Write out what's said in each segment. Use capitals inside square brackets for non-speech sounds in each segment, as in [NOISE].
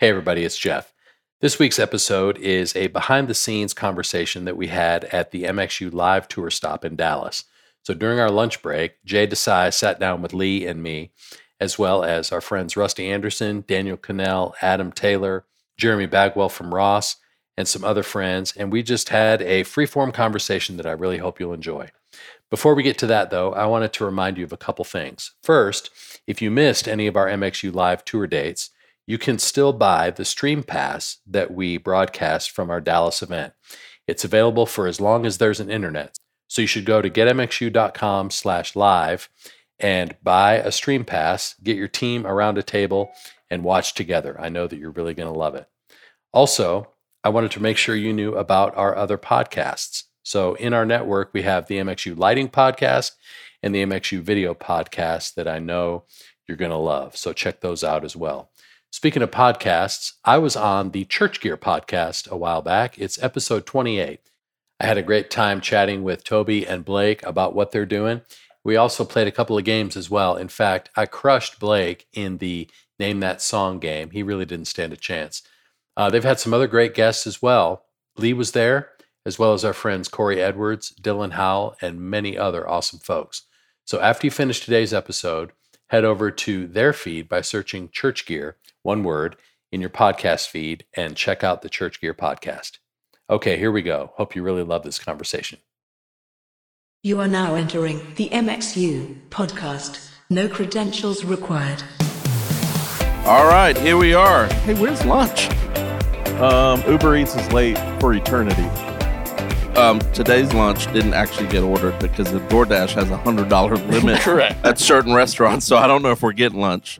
Hey, everybody, it's Jeff. This week's episode is a behind the scenes conversation that we had at the MXU live tour stop in Dallas. So during our lunch break, Jay Desai sat down with Lee and me, as well as our friends Rusty Anderson, Daniel Cannell, Adam Taylor, Jeremy Bagwell from Ross, and some other friends, and we just had a free-form conversation that I really hope you'll enjoy. Before we get to that, though, I wanted to remind you of a couple things. First, if you missed any of our MXU live tour dates, you can still buy the stream pass that we broadcast from our Dallas event. It's available for as long as there's an internet. So you should go to getmxu.com slash live and buy a stream pass, get your team around a table, and watch together. I know that you're really going to love it. Also, I wanted to make sure you knew about our other podcasts. So in our network, we have the MXU Lighting Podcast and the MXU Video Podcast that I know you're going to love. So check those out as well. Speaking of podcasts, I was on the Church Gear podcast a while back. It's episode 28. I had a great time chatting with Toby and Blake about what they're doing. We also played a couple of games as well. In fact, I crushed Blake in the Name That Song game. He really didn't stand a chance. Uh, they've had some other great guests as well. Lee was there as well as our friends Corey Edwards, Dylan Howell, and many other awesome folks. So after you finish today's episode, head over to their feed by searching Church Gear, one word, in your podcast feed and check out the Church Gear podcast. Okay, here we go. Hope you really love this conversation. You are now entering the MXU podcast. No credentials required. All right, here we are. Hey, where's lunch? Um, Uber Eats is late for eternity. Um, today's lunch didn't actually get ordered because the DoorDash has a hundred dollar limit [LAUGHS] Correct. at certain restaurants. So I don't know if we're getting lunch.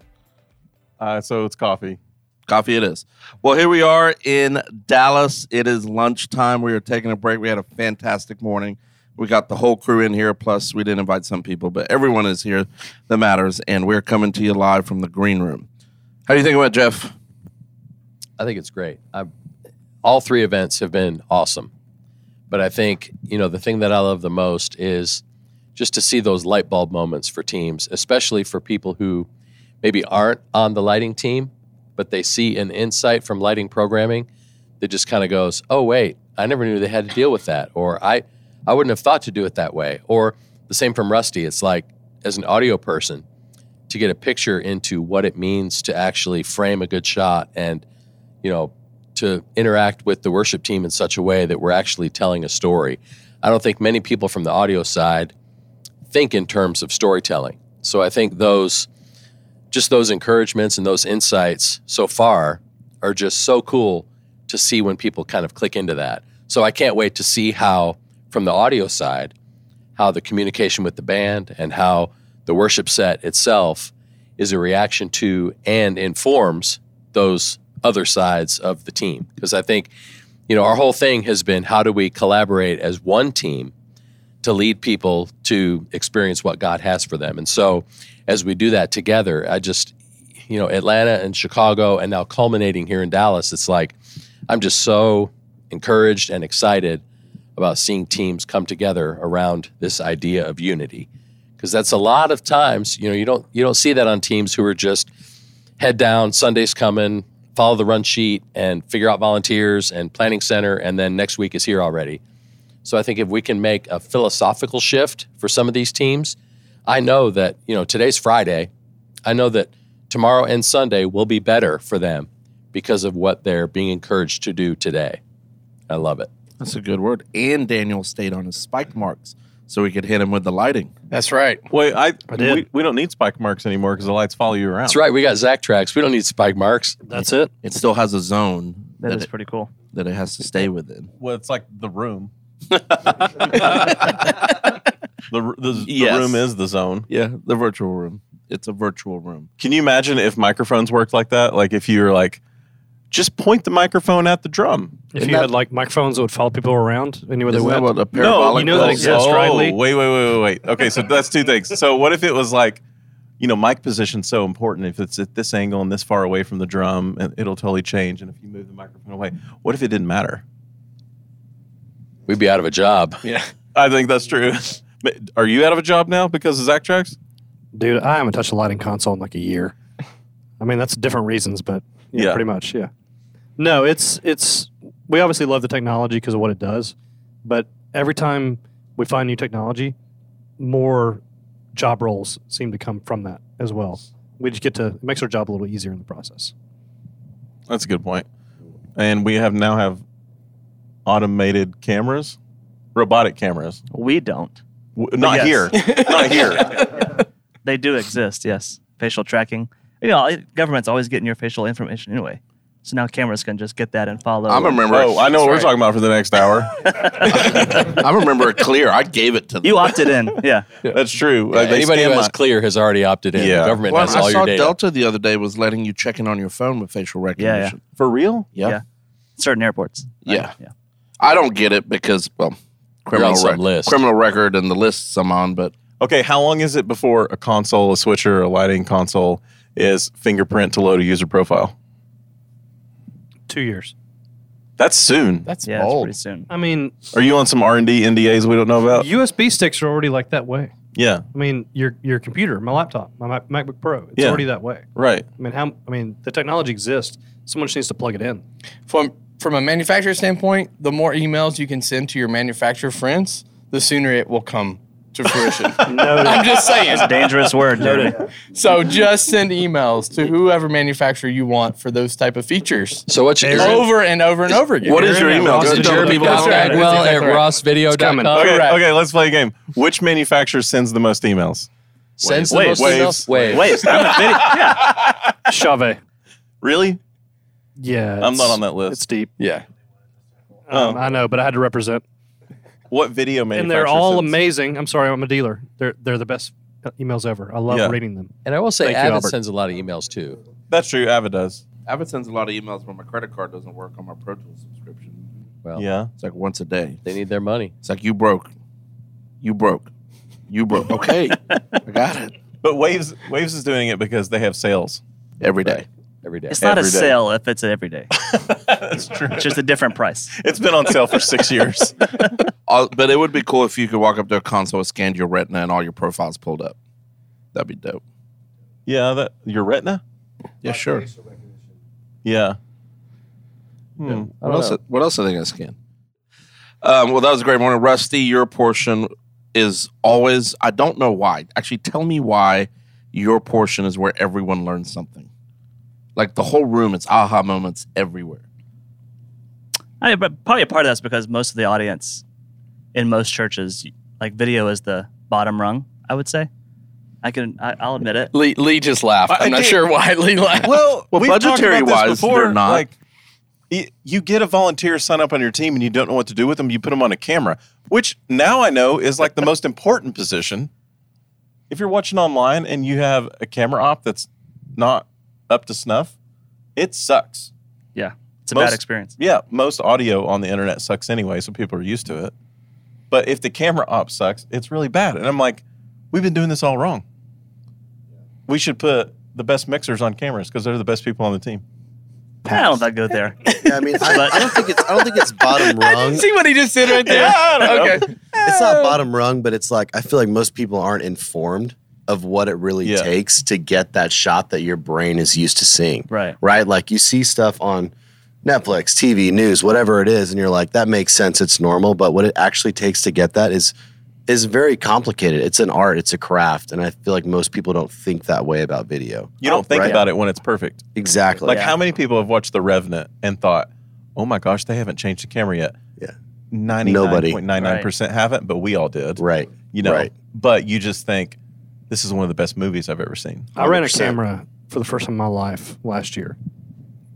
Uh, so it's coffee. Coffee it is. Well, here we are in Dallas. It is lunchtime. We are taking a break. We had a fantastic morning. We got the whole crew in here. Plus, we didn't invite some people, but everyone is here that matters. And we're coming to you live from the green room. How do you think about it, Jeff? I think it's great. I, all three events have been awesome. But I think, you know, the thing that I love the most is just to see those light bulb moments for teams, especially for people who maybe aren't on the lighting team, but they see an insight from lighting programming that just kind of goes, oh, wait, I never knew they had to deal with that. Or I, I wouldn't have thought to do it that way. Or the same from Rusty. It's like, as an audio person, to get a picture into what it means to actually frame a good shot and, you know, to interact with the worship team in such a way that we're actually telling a story. I don't think many people from the audio side think in terms of storytelling. So I think those just those encouragements and those insights so far are just so cool to see when people kind of click into that. So I can't wait to see how from the audio side how the communication with the band and how the worship set itself is a reaction to and informs those other sides of the team. Because I think, you know, our whole thing has been how do we collaborate as one team to lead people to experience what God has for them. And so as we do that together, I just, you know, Atlanta and Chicago and now culminating here in Dallas, it's like I'm just so encouraged and excited about seeing teams come together around this idea of unity. Because that's a lot of times, you know, you don't you don't see that on teams who are just head down, Sunday's coming, follow the run sheet and figure out volunteers and planning center and then next week is here already. So I think if we can make a philosophical shift for some of these teams, I know that, you know, today's Friday. I know that tomorrow and Sunday will be better for them because of what they're being encouraged to do today. I love it. That's a good word. And Daniel stayed on his spike marks so we could hit him with the lighting. That's right. Wait, I, did. we, we don't need spike marks anymore because the lights follow you around. That's right. We got ZacTracks. We don't need spike marks. That's it. It still has a zone That is it, pretty cool. that it has to stay within. Well, it's like the room. [LAUGHS] [LAUGHS] The, the, the room is the zone. Yeah, the virtual room. It's a virtual room. Can you imagine if microphones worked like that? Like if you're like, just point the microphone at the drum. If Isn't you that- had like microphones that would follow people around anywhere they Isn't that went. what a parabolic you know that exists. oh, right, Lee? wait, wait, wait, wait, wait. Okay, so that's two things. So what if it was like, you know, mic position's so important. If it's at this angle and this far away from the drum, and it'll totally change. And if you move the microphone away, what if it didn't matter? We'd be out of a job. Yeah, I think that's true. [LAUGHS] But Are you out of a job now because of ZacTracks? Dude, I haven't touched a lighting console in like a year. I mean, that's different reasons, but Yeah, Yeah. pretty much. Yeah. No, it's it's we obviously love the technology because of what it does, but every time we find new technology, more job roles seem to come from that as well. We just get to it makes our job a little easier in the process. That's a good point. And we have now have automated cameras, robotic cameras. We don't. W- Not yes. here. Not [LAUGHS] here. They do exist, yes. Facial tracking. You know, government's always getting your facial information anyway. So now cameras can just get that and follow. I remember. Oh, I know what we're That's talking about for the next hour. [LAUGHS] I remember it clear. I gave it to them. You opted in, yeah. That's true. Yeah, Like, anybody who scan has clear has already opted in. Yeah. The government Well, has I all saw your data. Delta the other day was letting you check in on your phone with facial recognition. for real? Yeah. Yeah. Certain airports. right? Yeah. Yeah. I don't get it because well, criminal on some rec- list. criminal record and the lists I'm on, but Okay, how long is it before a console, a switcher, a lighting console is fingerprint to load a user profile? Two years. That's soon. That's Yeah, it's bold. pretty soon. I mean, Are you on some R and D NDAs we don't know about? USB sticks are already like that way. yeah, I mean, your your computer, my laptop, my Mac- MacBook Pro, it's Yeah. already that way. right. I mean, how? I mean, the technology exists. Someone just needs to plug it in. From from a manufacturer standpoint, the more emails you can send to your manufacturer friends, the sooner it will come to fruition. [LAUGHS] I'm just saying. It's dangerous word, Jeremy. So just send emails to whoever manufacturer you want for those type of features So what's your over and over and over again. what is your email? Ross, Go did tell the Jeremy people Bell- out That's there. right. Well, at rossvideo.com. Okay, okay. Let's play a game. Which manufacturer sends the most emails? Sends the most Waves. emails? Waves. Wait, I'm a video. Yeah. Chauvet. Really? Yeah, I'm not on that list. It's deep. Yeah. Um, I know, but I had to represent. What video made? And they're all sends- amazing. I'm sorry, I'm a dealer. They're they're the best emails ever. I love Yeah. reading them. And I will say, Thank you, Avid Albert. sends a lot of emails too. That's true. Avid does. Avid sends a lot of emails when my credit card doesn't work on my Pro Tools subscription. Well, Yeah. It's like once a day. they need their money It's like you broke. You broke. You broke. Okay. [LAUGHS] I got it. But Waves Waves is doing it because they have sales. Every day. Every day. It's not a Every day. sale if it's every day. [LAUGHS] That's true. It's just a different price. It's been on sale for six years. [LAUGHS] Uh, but it would be cool if you could walk up to a console, and scan your retina, and all your profiles pulled up. That'd be dope. yeah. That your Retina. Yeah, sure. Yeah. Hmm. I What else? know. What else are they gonna scan? Um, well, that was a great morning, Rusty. Your portion is always. I don't know why. Actually, tell me why your portion is where everyone learns something. Like the whole room, it's aha moments everywhere. I mean, but probably a part of that's because most of the audience in most churches, like video is the bottom rung. I would say. I can. I, I'll admit it. Lee, Lee just laughed. I I'm not did. sure why Lee laughed. Well, [LAUGHS] Well, we've talked about this budgetary-wise, before. they're not. Like, you get a volunteer sign up on your team and you don't know what to do with them. You put them on a camera, which now I know is like the most important position. If you're watching online and you have a camera op that's not up to snuff, it sucks. Yeah, it's a Most- bad experience. Yeah, most audio on the internet sucks anyway, so people are used to it. But if the camera op sucks, it's really bad. And I'm like, we've been doing this all wrong. We should put the best mixers on cameras because they're the best people on the team. I don't think go there. Yeah, I mean, I, I don't think it's I don't think it's bottom [LAUGHS] rung. See what he just did right there? okay. It's not bottom rung, but it's like I feel like most people aren't informed of what it really Yeah. takes to get that shot that your brain is used to seeing. Right. Right? Like you see stuff on Netflix, TV, news, whatever it is, and you're like, that makes sense, it's normal. But what it actually takes to get that is is very complicated. It's an art, it's a craft. And I feel like most people don't think that way about video. You don't think Right. about it when it's perfect. Exactly. Like Yeah. how many people have watched The Revenant and thought, "Oh my gosh, they haven't changed the camera yet." Yeah. ninety nine Nobody. point nine nine percent haven't, but we all did. right. You know, Right. but you just think this is one of the best movies I've ever seen. I ran a 100%. camera for the first time in my life last year.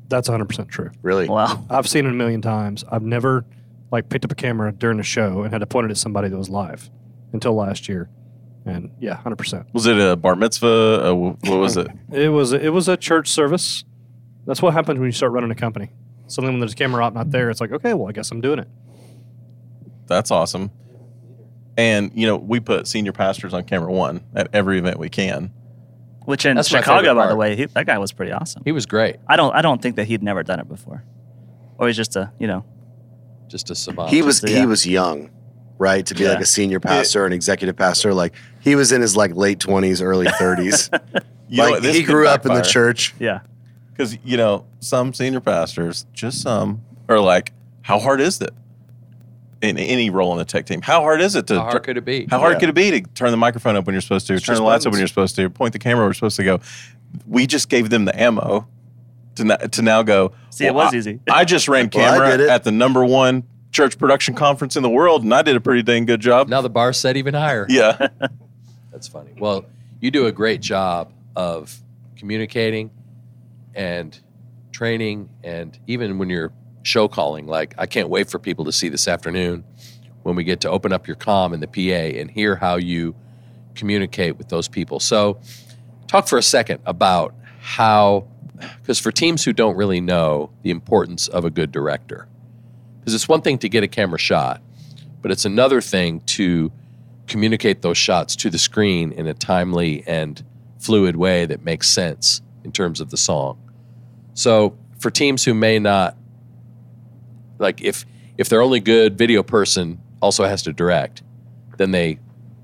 That's 100% true. Really. Wow. I've seen it a million times. I've never like picked up a camera during a show and had to point it at somebody that was live until last year. And yeah, 100%. Was it a bar mitzvah? Uh, wh- what was it? It was it was a church service. That's what happens when you start running a company. So then when there's a camera op not there, it's like, okay, well, I guess I'm doing it. That's awesome. And you know, we put senior pastors on camera one at every event we can. Which in That's my Chicago, favorite by the part. way, he, that guy was pretty awesome. He was great. I don't. I don't think that he'd never done it before, or he's just a you know. Just a savant. he was yeah. he was young, right? To be Yeah. like a senior pastor, an executive pastor, like he was in his like late twenties, early thirties. [LAUGHS] You know like what, this he could grew up in the backfire. church. Yeah. Because you know, some senior pastors, just some, are like, "How hard is it?" In any role in the tech team, how hard is it to? How hard could it be? How hard Yeah. could it be to turn the microphone up when you're supposed to, It's turn the lights up when you're supposed to, point the camera where you're supposed to go? We just gave them the ammo to now, to now go. See, it was I- easy." I just ran [LAUGHS] camera did it. at the number one church production conference in the world, and I did a pretty dang good job. Now the bar's set even higher. Yeah. [LAUGHS] That's funny. Well, you do a great job of communicating and training, and even when you're show calling, like I can't wait for people to see this afternoon when we get to open up your comm in the PA and hear how you communicate with those people. So, talk for a second about how, because for teams who don't really know the importance of a good director, because it's one thing to get a camera shot, but it's another thing to communicate those shots to the screen in a timely and fluid way that makes sense in terms of the song. So for teams who may not like if if their only good video person also has to direct, then they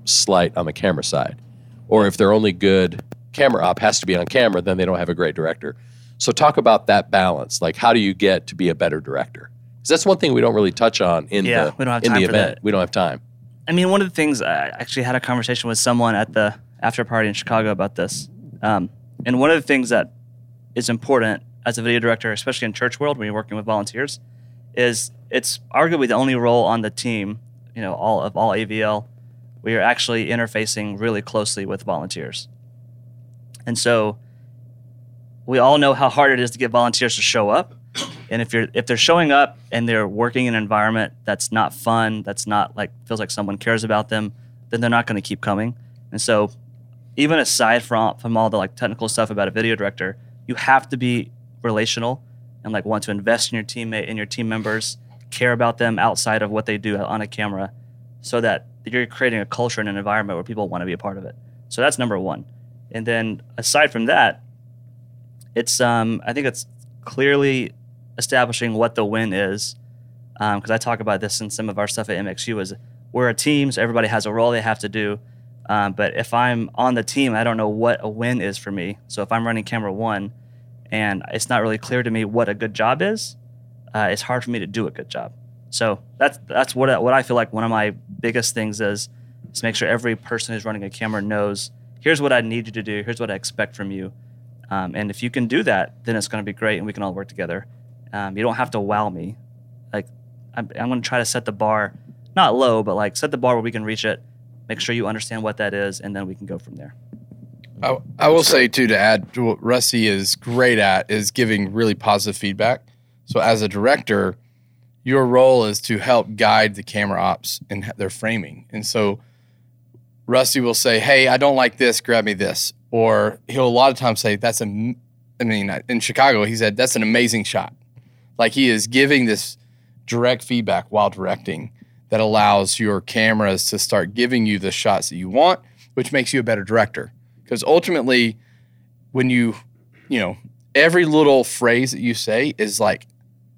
slight on the camera side. Or if their only good camera op has to be on camera, then they don't have a great director. So talk about that balance. Like how do you get to be a better director? Because that's one thing we don't really touch on in Yeah, the we don't have in time the for event. that. We don't have time. I mean, one of the things I actually had a conversation with someone at the after party in Chicago about this. Um, and one of the things that is important as a video director, especially in church world when you're working with volunteers, is it's arguably the only role on the team, you know, all of all AVL, where you're actually interfacing really closely with volunteers. And so we all know how hard it is to get volunteers to show up. And if you're if they're showing up and they're working in an environment that's not fun, that's not like feels like someone cares about them, then they're not going to keep coming. And so even aside from from all the like technical stuff about a video director, you have to be relational and like want to invest in your teammate and your team members, care about them outside of what they do on a camera, so that you're creating a culture and an environment where people want to be a part of it. So that's number one. And then aside from that, it's um I think it's clearly establishing what the win is because I talk about this in some of our stuff at MXU is we're a team, so everybody has a role they have to do. Um, but if I'm on the team, I don't know what a win is for me. So if I'm running camera one, and it's not really clear to me what a good job is, uh, it's hard for me to do a good job. So that's that's what what I feel like one of my biggest things is is make sure every person who's running a camera knows here's what I need you to do, here's what I expect from you, um, and if you can do that, then it's going to be great, and we can all work together. Um, you don't have to wow me. Like I'm, I'm going to try to set the bar, not low, but like set the bar where we can reach it. Make sure you understand what that is, and then we can go from there. I, I will say too to add to what Rusty is great at is giving really positive feedback. So as a director, your role is to help guide the camera ops in their framing. And so Rusty will say, "Hey, I don't like this. Grab me this," or he'll a lot of times say, "That's a." I mean, uh, in Chicago, he said, "That's an amazing shot." Like he is giving this direct feedback while directing that allows your cameras to start giving you the shots that you want, which makes you a better director. Because ultimately, when you, you know, every little phrase that you say is like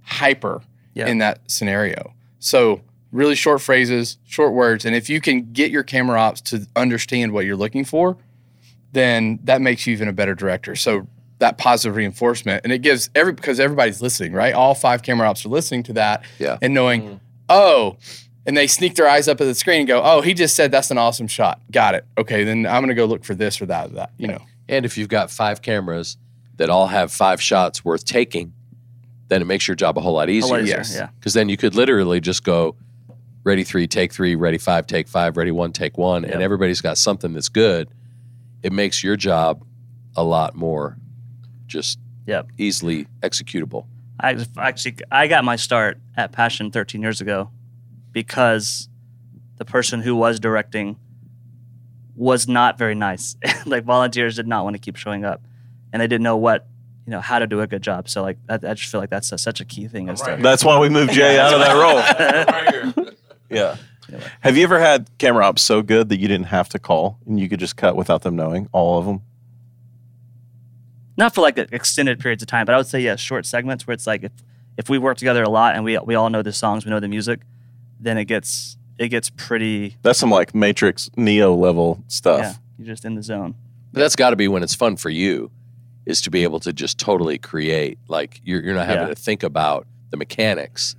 hyper Yeah. in that scenario. So really short phrases, short words, and if you can get your camera ops to understand what you're looking for, then that makes you even a better director. So that positive reinforcement, and it gives every because everybody's listening, right? All five camera ops are listening to that, Yeah. and knowing, mm. oh, and they sneak their eyes up at the screen and go, oh, he just said that's an awesome shot. Got it. Okay, then I'm gonna go look for this or that or that. You know, And if you've got five cameras that all have five shots worth taking, then it makes your job a whole lot A lot easier. easier, yes. Yeah. Because then you could literally just go ready three, take three, ready five, take five, ready one, take one, Yep. and everybody's got something that's good. It makes your job a lot more just Yep. easily executable. I actually I got my start at Passion 13 years ago because the person who was directing was not very nice. [LAUGHS] like volunteers did not want to keep showing up, and they didn't know what you know how to do a good job. So like I, I just feel like that's a, such a key thing. Is to, That's why we moved Jay out of that role. [LAUGHS] [LAUGHS] Yeah. Have you ever had camera ops so good that you didn't have to call and you could just cut without them knowing all of them? not for like extended periods of time, but I would say yeah, short segments where it's like if if we work together a lot and we we all know the songs, we know the music, then it gets it gets pretty That's some like Matrix Neo level stuff. yeah, you're just in the zone. But that's got to be when it's fun for you. is to be able to just totally create. Like you're you're not having Yeah. to think about the mechanics.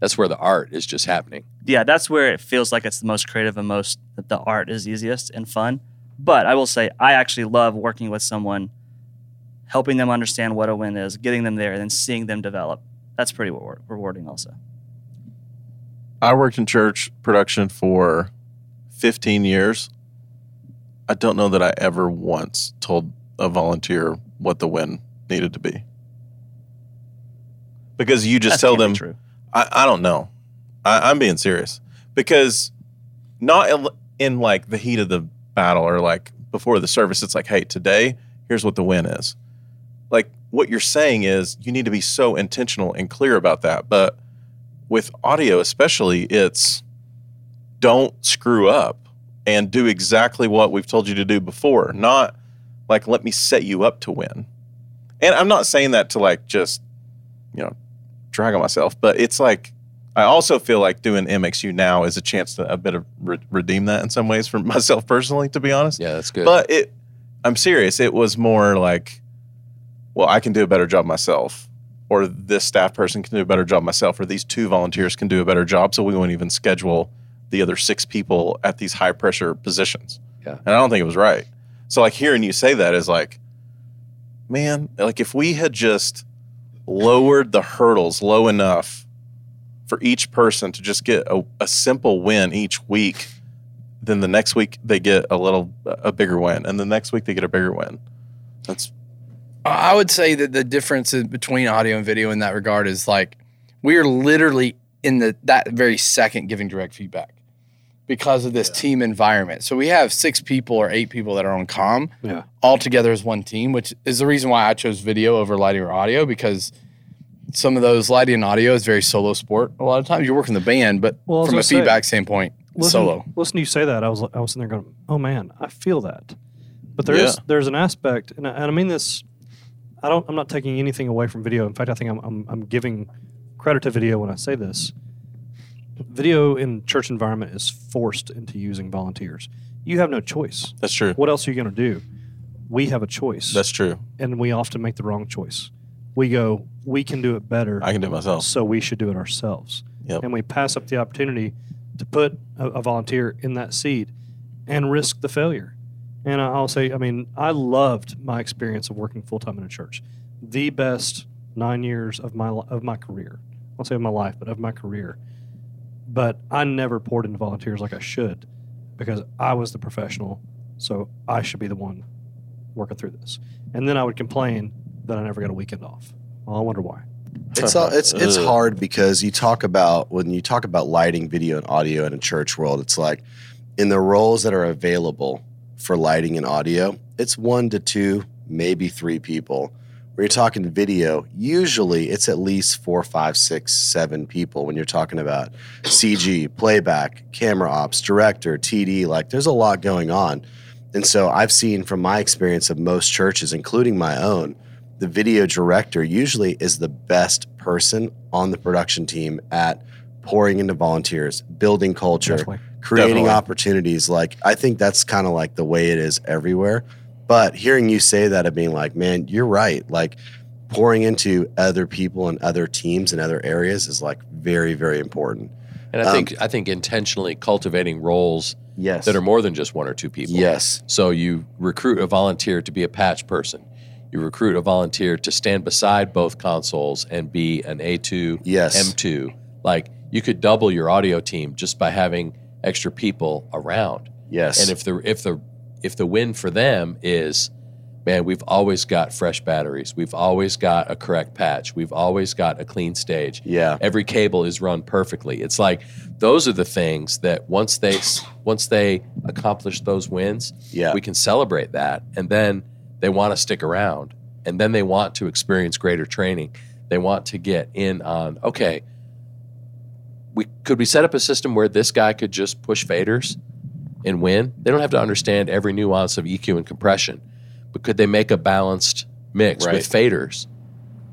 That's where the art is just happening. yeah, that's where it feels like it's the most creative and most that the art is easiest and fun. But I will say, I actually love working with someone, helping them understand what a win is, getting them there, and then seeing them develop. That's pretty rewarding, also. I worked in church production for 15 years. I don't know that I ever once told a volunteer what the win needed to be. Because you just That tell them, true. I, I don't know. I, I'm being serious. Because not in, in like the heat of the battle or like before the service, it's like, hey, today, here's what the win is. Like what you're saying is you need to be so intentional and clear about that. But with audio, especially, it's don't screw up and do exactly what we've told you to do before, not like let me set you up to win. And I'm not saying that to like just, you know, drag on myself, but it's like I also feel like doing MXU now is a chance to a bit of re- redeem that in some ways for [LAUGHS] myself personally, to be honest. Yeah, that's good. But it, I'm serious. It was more like, well, I can do a better job myself, or this staff person can do a better job myself, or these two volunteers can do a better job. So we won't even schedule the other six people at these high pressure positions. Yeah. And I don't think it was right. So like hearing you say that is like, man, like if we had just lowered the hurdles low enough for each person to just get a, a simple win each week then the next week they get a little a bigger win and the next week they get a bigger win that's I would say that the difference between audio and video in that regard is like we are literally in the that very second giving direct feedback because of this team environment. So we have six people or eight people that are on comm Yeah. all together as one team, which is the reason why I chose video over lighting or audio because some of those lighting and audio is very solo sport. A lot of times you work in the band, but Well, from a say, feedback standpoint, listen, solo. Listen to you say that. I was I was sitting there going, "Oh man, I feel that." But there is Yeah. there's an aspect, and I, and I mean this. I don't. I'm not taking anything away from video. In fact, I think I'm I'm, I'm giving credit to video when I say this. Video in church environment is forced into using volunteers. You have no choice. that's true What else are you going to do? We have a choice, that's true and we often make the wrong choice. We go, we can do it better i can do it myself so we should do it ourselves. Yep. And we pass up the opportunity to put a, a volunteer in that seat and risk the failure. And I- I'll say, I mean, I loved my experience of working full time in a church. The best nine years of my of my career. I'll say of my life, but of my career. But I never poured into volunteers like I should because I was the professional, so I should be the one working through this. And then I would complain that I never got a weekend off. Well, I wonder why. It's all, it's it's hard because you talk about when you talk about lighting, video, and audio in a church world. It's like in the roles that are available for lighting and audio, it's one to two, maybe three people. When you're talking video, usually it's at least four, five, six, seven people. When you're talking about CG, playback, camera ops, director, TD, like there's a lot going on. And so I've seen from my experience of most churches, including my own, the video director usually is the best person on the production team at pouring into volunteers, building culture. Creating Definitely. opportunities. Like I think that's kind of like the way it is everywhere. But hearing you say that of being like, man, you're right. Like pouring into other people and other teams and other areas is like very, very important. and I um, think I think intentionally cultivating roles Yes. that are more than just one or two people. yes. So you recruit a volunteer to be a patch person. You recruit a volunteer to stand beside both consoles and be an A2, Yes. M2. Like you could double your audio team just by having extra people around. Yes. And if the if the if the win for them is, man, we've always got fresh batteries. We've always got a correct patch. We've always got a clean stage. yeah. Every cable is run perfectly. It's like those are the things that once they once they accomplish those wins, Yeah. we can celebrate that, and then they want to stick around, and then they want to experience greater training. They want to get in on okay. We could we set up a system where this guy could just push faders and win. They don't have to understand every nuance of EQ and compression, but could they make a balanced mix Right. with faders?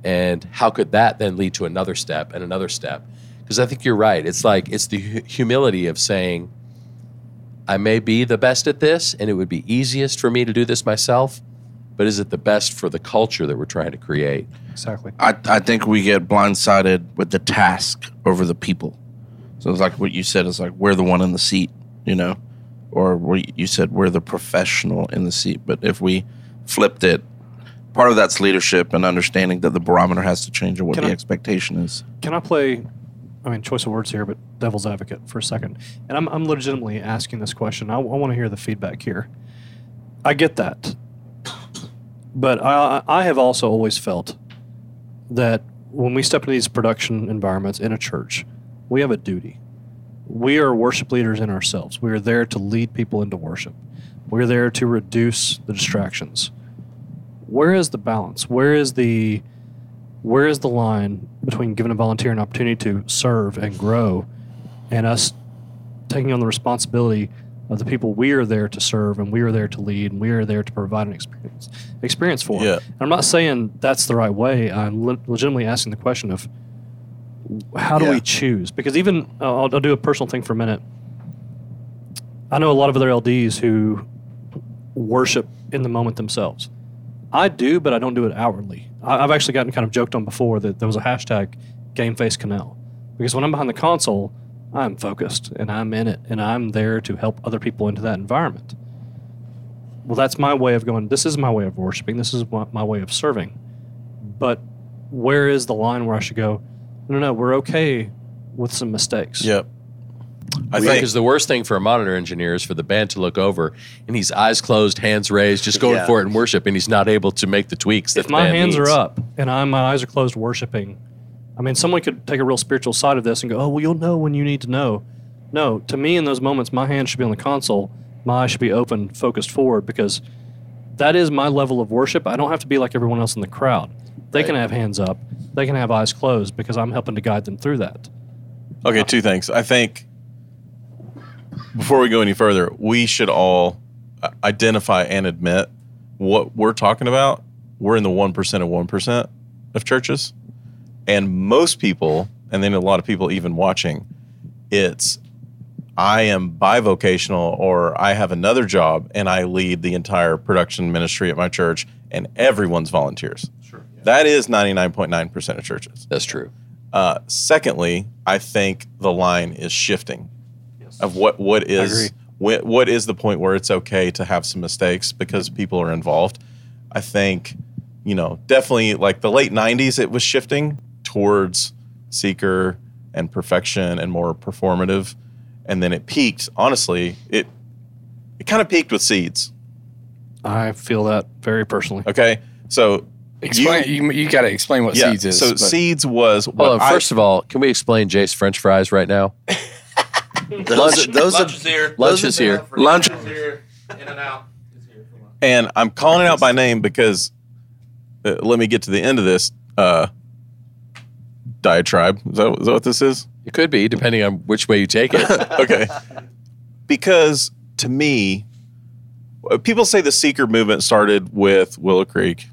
And how could that then lead to another step and another step? Because I think you're right. It's like it's the humility of saying, I may be the best at this, and it would be easiest for me to do this myself, but is it the best for the culture that we're trying to create? Exactly. I, I think we get blindsided with the task over the people. So it's like what you said. is like we're the one in the seat, you know, or what you said we're the professional in the seat. But if we flipped it, part of that's leadership and understanding that the barometer has to change and what Can the I- expectation is. Can I play? I mean, choice of words here, but devil's advocate for a second. And I'm, I'm legitimately asking this question. I, I want to hear the feedback here. I get that, but I, I have also always felt that when we step into these production environments in a church, we have a duty. We are worship leaders in ourselves. We are there to lead people into worship. We're there to reduce the distractions. Where is the balance? Where is the where is the line between giving a volunteer an opportunity to serve and grow and us taking on the responsibility of the people we are there to serve and we are there to lead and we are there to provide an experience experience for Yeah. And i'm not saying that's the right way i'm le- legitimately asking the question of how do Yeah. we choose because even I'll, I'll do a personal thing for a minute i know a lot of other lds who worship in the moment themselves I do, but I don't do it outwardly. I, I've actually gotten kind of joked on before that there was a hashtag game face Cannell because when I'm behind the console, I'm focused and I'm in it and I'm there to help other people into that environment. Well, that's my way of going. This is my way of worshiping. This is my, my way of serving. But where is the line where I should go? No, no, no. We're okay with some mistakes. Yep. I I think is the worst thing for a monitor engineer is for the band to look over and he's eyes closed, hands raised, just going [LAUGHS] Yeah. for it in worship, and he's not able to make the tweaks that if the my band hands needs. are up and I'm, my eyes are closed worshiping, I mean, someone could take a real spiritual side of this and go, oh, well, you'll know when you need to know. No, to me, in those moments, my hands should be on the console. My eyes should be open, focused forward, because that is my level of worship. I don't have to be like everyone else in the crowd. They can have hands up, they can have eyes closed because I'm helping to guide them through that. Okay, two things. I think before we go any further, we should all uh, identify and admit what we're talking about. We're in the 1% of 1% of churches. And most people, and then a lot of people even watching, it's I am bivocational or I have another job and I lead the entire production ministry at my church and everyone's volunteers. Sure. That is 99.9% of churches. That's true. Uh, secondly, I think the line is shifting of what what is what, what is the point where it's okay to have some mistakes because people are involved. I think you know definitely like the late '90s, it was shifting towards seeker and perfection and more performative, and then it peaked. Honestly, it it kind of peaked with seeds. I feel that very personally. Okay, so Explain. You, you, got to explain what yeah, seeds is. so but- seeds was Well, Hold. I- First of all, can we explain Jay's French fries right now? [LAUGHS] Those, those have, here. Lunch is here. Lunch is here. In and out. and I'm calling it out by name because uh, let me get to the end of this uh, diatribe. Is that, is that what this is? It could be, depending on which way you take it. [LAUGHS] Okay. because to me, people say the seeker movement started with Willow Creek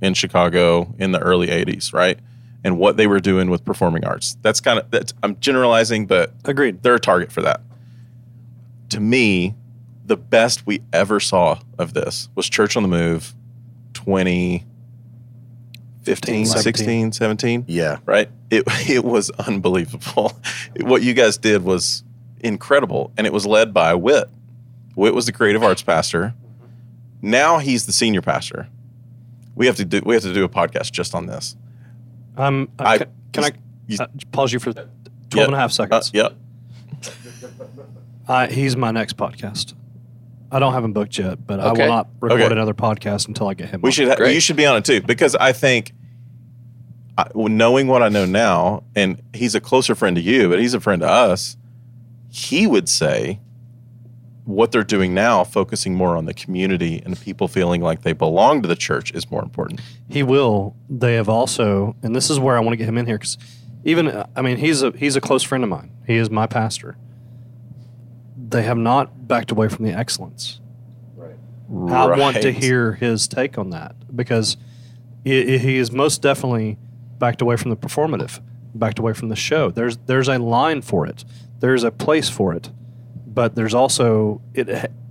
in Chicago in the early 80s, right? And what they were doing with performing arts. That's kind of, that's, I'm generalizing, but Agreed. they're a target for that. To me, the best we ever saw of this was Church on the Move 2015, 15, 16, 17 yeah. right? It [LAUGHS] it was unbelievable. what you guys did was incredible, and it was led by Whit. Whit was the creative arts pastor. Now he's the senior pastor. We have to do we have to do a podcast just on this. Um, uh, I- can, can I you- uh, pause you for 12 Yeah. and a half Uh, seconds? yep. Uh, he's my next podcast. I don't have him booked yet, but I will not record Okay. another podcast until I get him. We on. should ha- you should be on it too because I think I, knowing what I know now, and he's a closer friend to you, but he's a friend to us. He would say what they're doing now, focusing more on the community and people feeling like they belong to the church, is more important. He will. They have also, and this is where I want to get him in here because even I mean he's a he's a close friend of mine. He is my pastor. They have not backed away from the excellence. Right. I want to hear his take on that because he is most definitely backed away from the performative, backed away from the show. There's there's a line for it. There's a place for it, but there's also it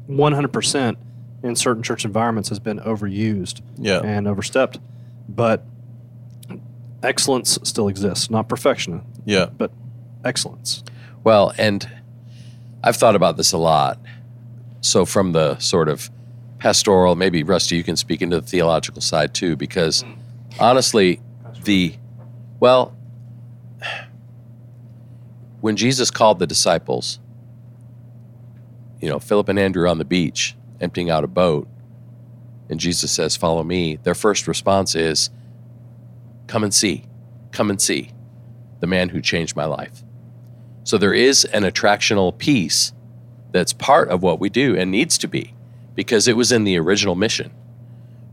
100% in certain church environments has been overused Yeah. and overstepped. But excellence still exists, not perfection, Yeah. but excellence. Well, and I've thought about this a lot. So, from the sort of pastoral, maybe Rusty, you can speak into the theological side too, because honestly, the, well, when Jesus called the disciples, you know, Philip and Andrew on the beach emptying out a boat, and Jesus says, Follow me, their first response is, Come and see, come and see the man who changed my life. So there is an attractional piece that's part of what we do and needs to be because it was in the original mission.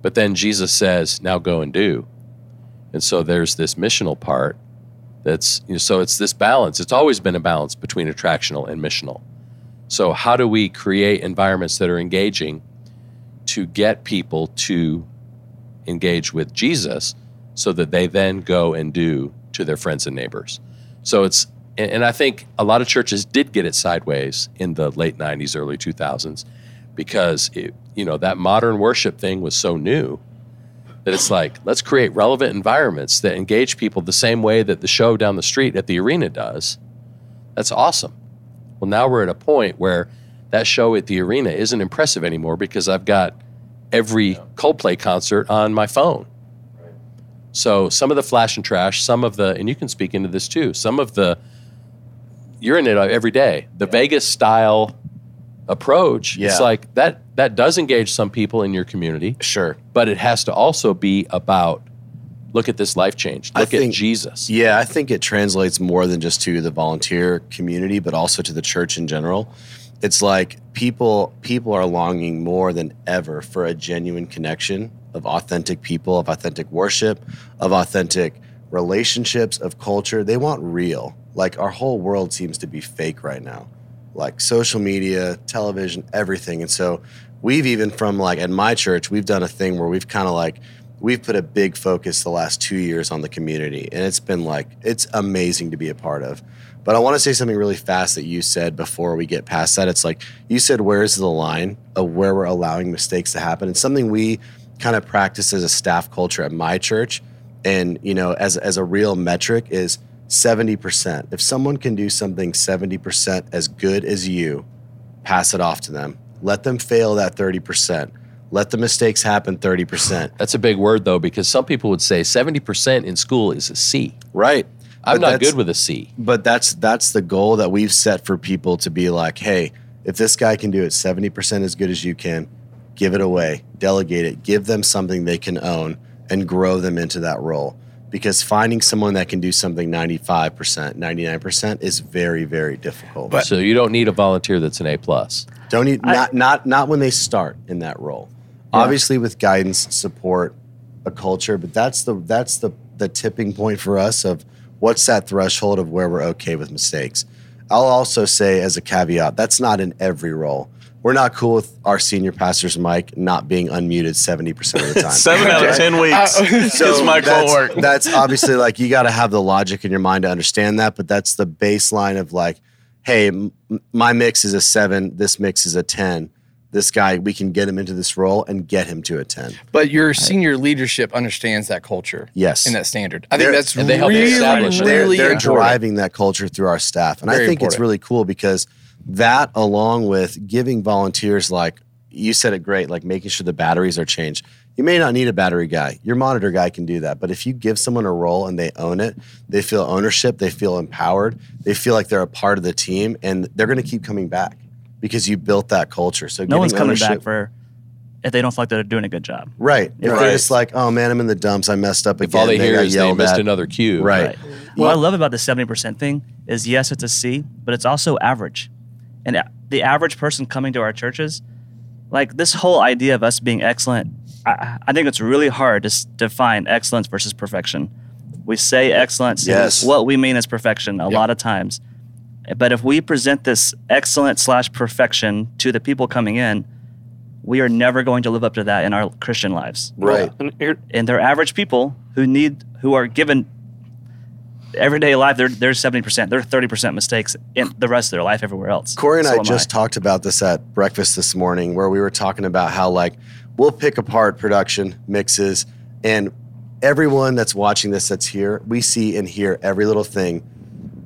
But then Jesus says, now go and do. And so there's this missional part that's, you know, so it's this balance. It's always been a balance between attractional and missional. So, how do we create environments that are engaging to get people to engage with Jesus so that they then go and do to their friends and neighbors? So, it's and, I think a lot of churches did get it sideways in the late 90s, early 2000s because it, you know that modern worship thing was so new that it's like let's create relevant environments that engage people the same way that the show down the street at the arena does. That's awesome. Well, now we're at a point where that show at the arena isn't impressive anymore because I've got every Coldplay concert on my phone. So some of the flash and trash, some of the, and you can speak into this too, some of the, you're in it every day. The Vegas style approach, Yeah. it's like that, that does engage some people in your community, Sure. but it has to also be about look at this life change. Look at Jesus. Yeah, I think it translates more than just to the volunteer community, but also to the church in general. It's like people people are longing more than ever for a genuine connection of authentic people, of authentic worship, of authentic relationships, of culture. They want real. Like our whole world seems to be fake right now. Like social media, television, everything. And so we've even from like at my church, we've done a thing where we've kind of like we've put a big focus the last two years on the community. And it's been like it's amazing to be a part of. But i want to say something really fast that you said before we get past that. It's like you said where's the line of where we're allowing mistakes to happen? It's something we kind of practice as a staff culture at my church. And you know as, as a real metric is 70% if someone can do something 70% as good as you pass it off to them. Let them fail that 30% let the mistakes happen 30% [SIGHS] That's a big word though, because some people would say 70% in school is a C. right. I'm But not good with a C. but that's that's the goal that we've set for people to be like hey if this guy can do it 70% as good as you can give it away delegate it give them something they can own and grow them into that role because finding someone that can do something 95% 99% is very very difficult. But- so you don't need a volunteer that's an A plus. don't need not not not when they start in that role. Obviously with guidance support a culture but that's the that's the the tipping point for us of what's that threshold of where we're okay with mistakes. I'll also say as a caveat that's not in every role we're not cool with our senior pastor's mic not being unmuted 70% of the time [LAUGHS] Seven out of ten weeks. his mic won't that's, work. that's obviously like you got to have the logic in your mind to understand that, but that's the baseline of like, hey, m- my mix is a seven, this mix is a 10. This guy, we can get him into this role and get him to a 10. But your senior leadership understands that culture. Yes. And that standard. I They're- think that's and they help really, establish it. They're, they're driving that culture through our staff. And I Very think it's really cool because that, along with giving volunteers, like you said it great, like making sure the batteries are changed. You may not need a battery guy. Your monitor guy can do that. But if you give someone a role and they own it, they feel ownership, they feel empowered, they feel like they're a part of the team, and they're going to keep coming back because you built that culture. So No one's coming back for if they don't feel like they're doing a good job. Right. If Right. they're just like, oh man, I'm in the dumps, I messed up If again. all they hear is they yelled missed at. another cue. Right. What I love about the 70% thing is yes, it's a C, but it's also average. And the average person coming to our churches, like this whole idea of us being excellent, I, I think it's really hard to s- define excellence versus perfection. We say excellence, Yes. what we mean is perfection a lot of times. But if we present this excellent slash perfection to the people coming in, we are never going to live up to that in our Christian lives Right. And here, and they're average people who need who are given everyday life, they're they're seventy percent, they're thirty percent mistakes in the rest of their life everywhere else. Cory and So I am just talked about this at breakfast this morning, where we were talking about how like we'll pick apart production mixes, and everyone that's watching this that's here, we see and hear every little thing.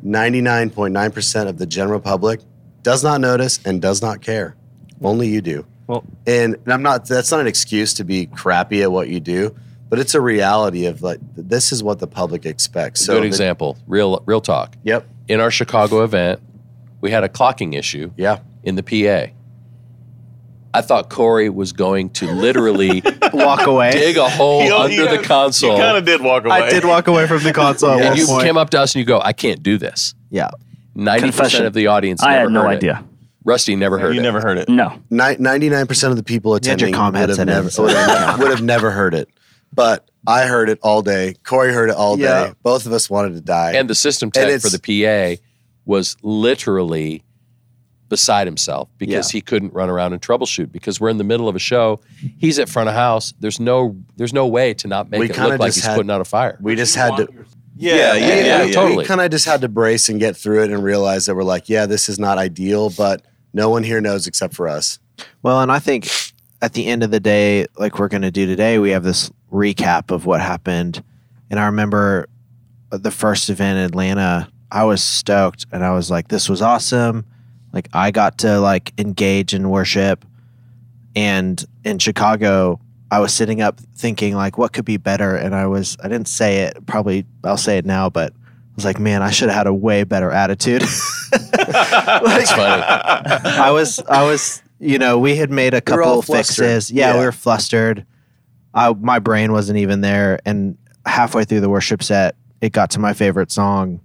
Ninety nine point nine percent of the general public does not notice and does not care. Only you do. Well, And I'm not. That's not an excuse to be crappy at what you do, but it's a reality of like this is what the public expects. So Good the- example. Real real talk. Yep. In our Chicago event, we had a clocking issue Yeah. in the PA. I thought Cory was going to literally [LAUGHS] Walk away. dig a hole You know, under you the console. You kind of did walk away. I did walk away from the console at and one you point. came up to us and you go, I can't do this. yeah. 90% of the audience I never had no heard it. idea. Rusty never heard You it. You never heard it. No, Ninety-nine percent of the people had your attending comm would have, in, never, so would, it have, didn't would have never heard it. But I heard it all day. Cory heard it all Yeah. day. Both of us wanted to die. And the system tech for the PA was literally beside himself because Yeah. he couldn't run around and troubleshoot because we're in the middle of a show. He's at front of house. There's no there's no way to not make We it look like he's had- putting out a fire. we just had to. Yeah, yeah, yeah, yeah, yeah. totally. We kind of just had to brace and get through it and realize that we're like, yeah, this is not ideal, but no one here knows except for us. Well, and I think at the end of the day, like we're going to do today, we have this recap of what happened. And I remember the first event in Atlanta, I was stoked and I was like, this was awesome. Like I got to like engage in worship. And in Chicago, I was sitting up thinking like what could be better and I was I didn't say it, probably I'll say it now, but I was like, man, I should have had a way better attitude. [LAUGHS] That's funny. I was I was you know we had made a couple flustered. fixes. Yeah, Yeah. we were flustered. I my brain wasn't even there, and halfway through the worship set, it got to my favorite song,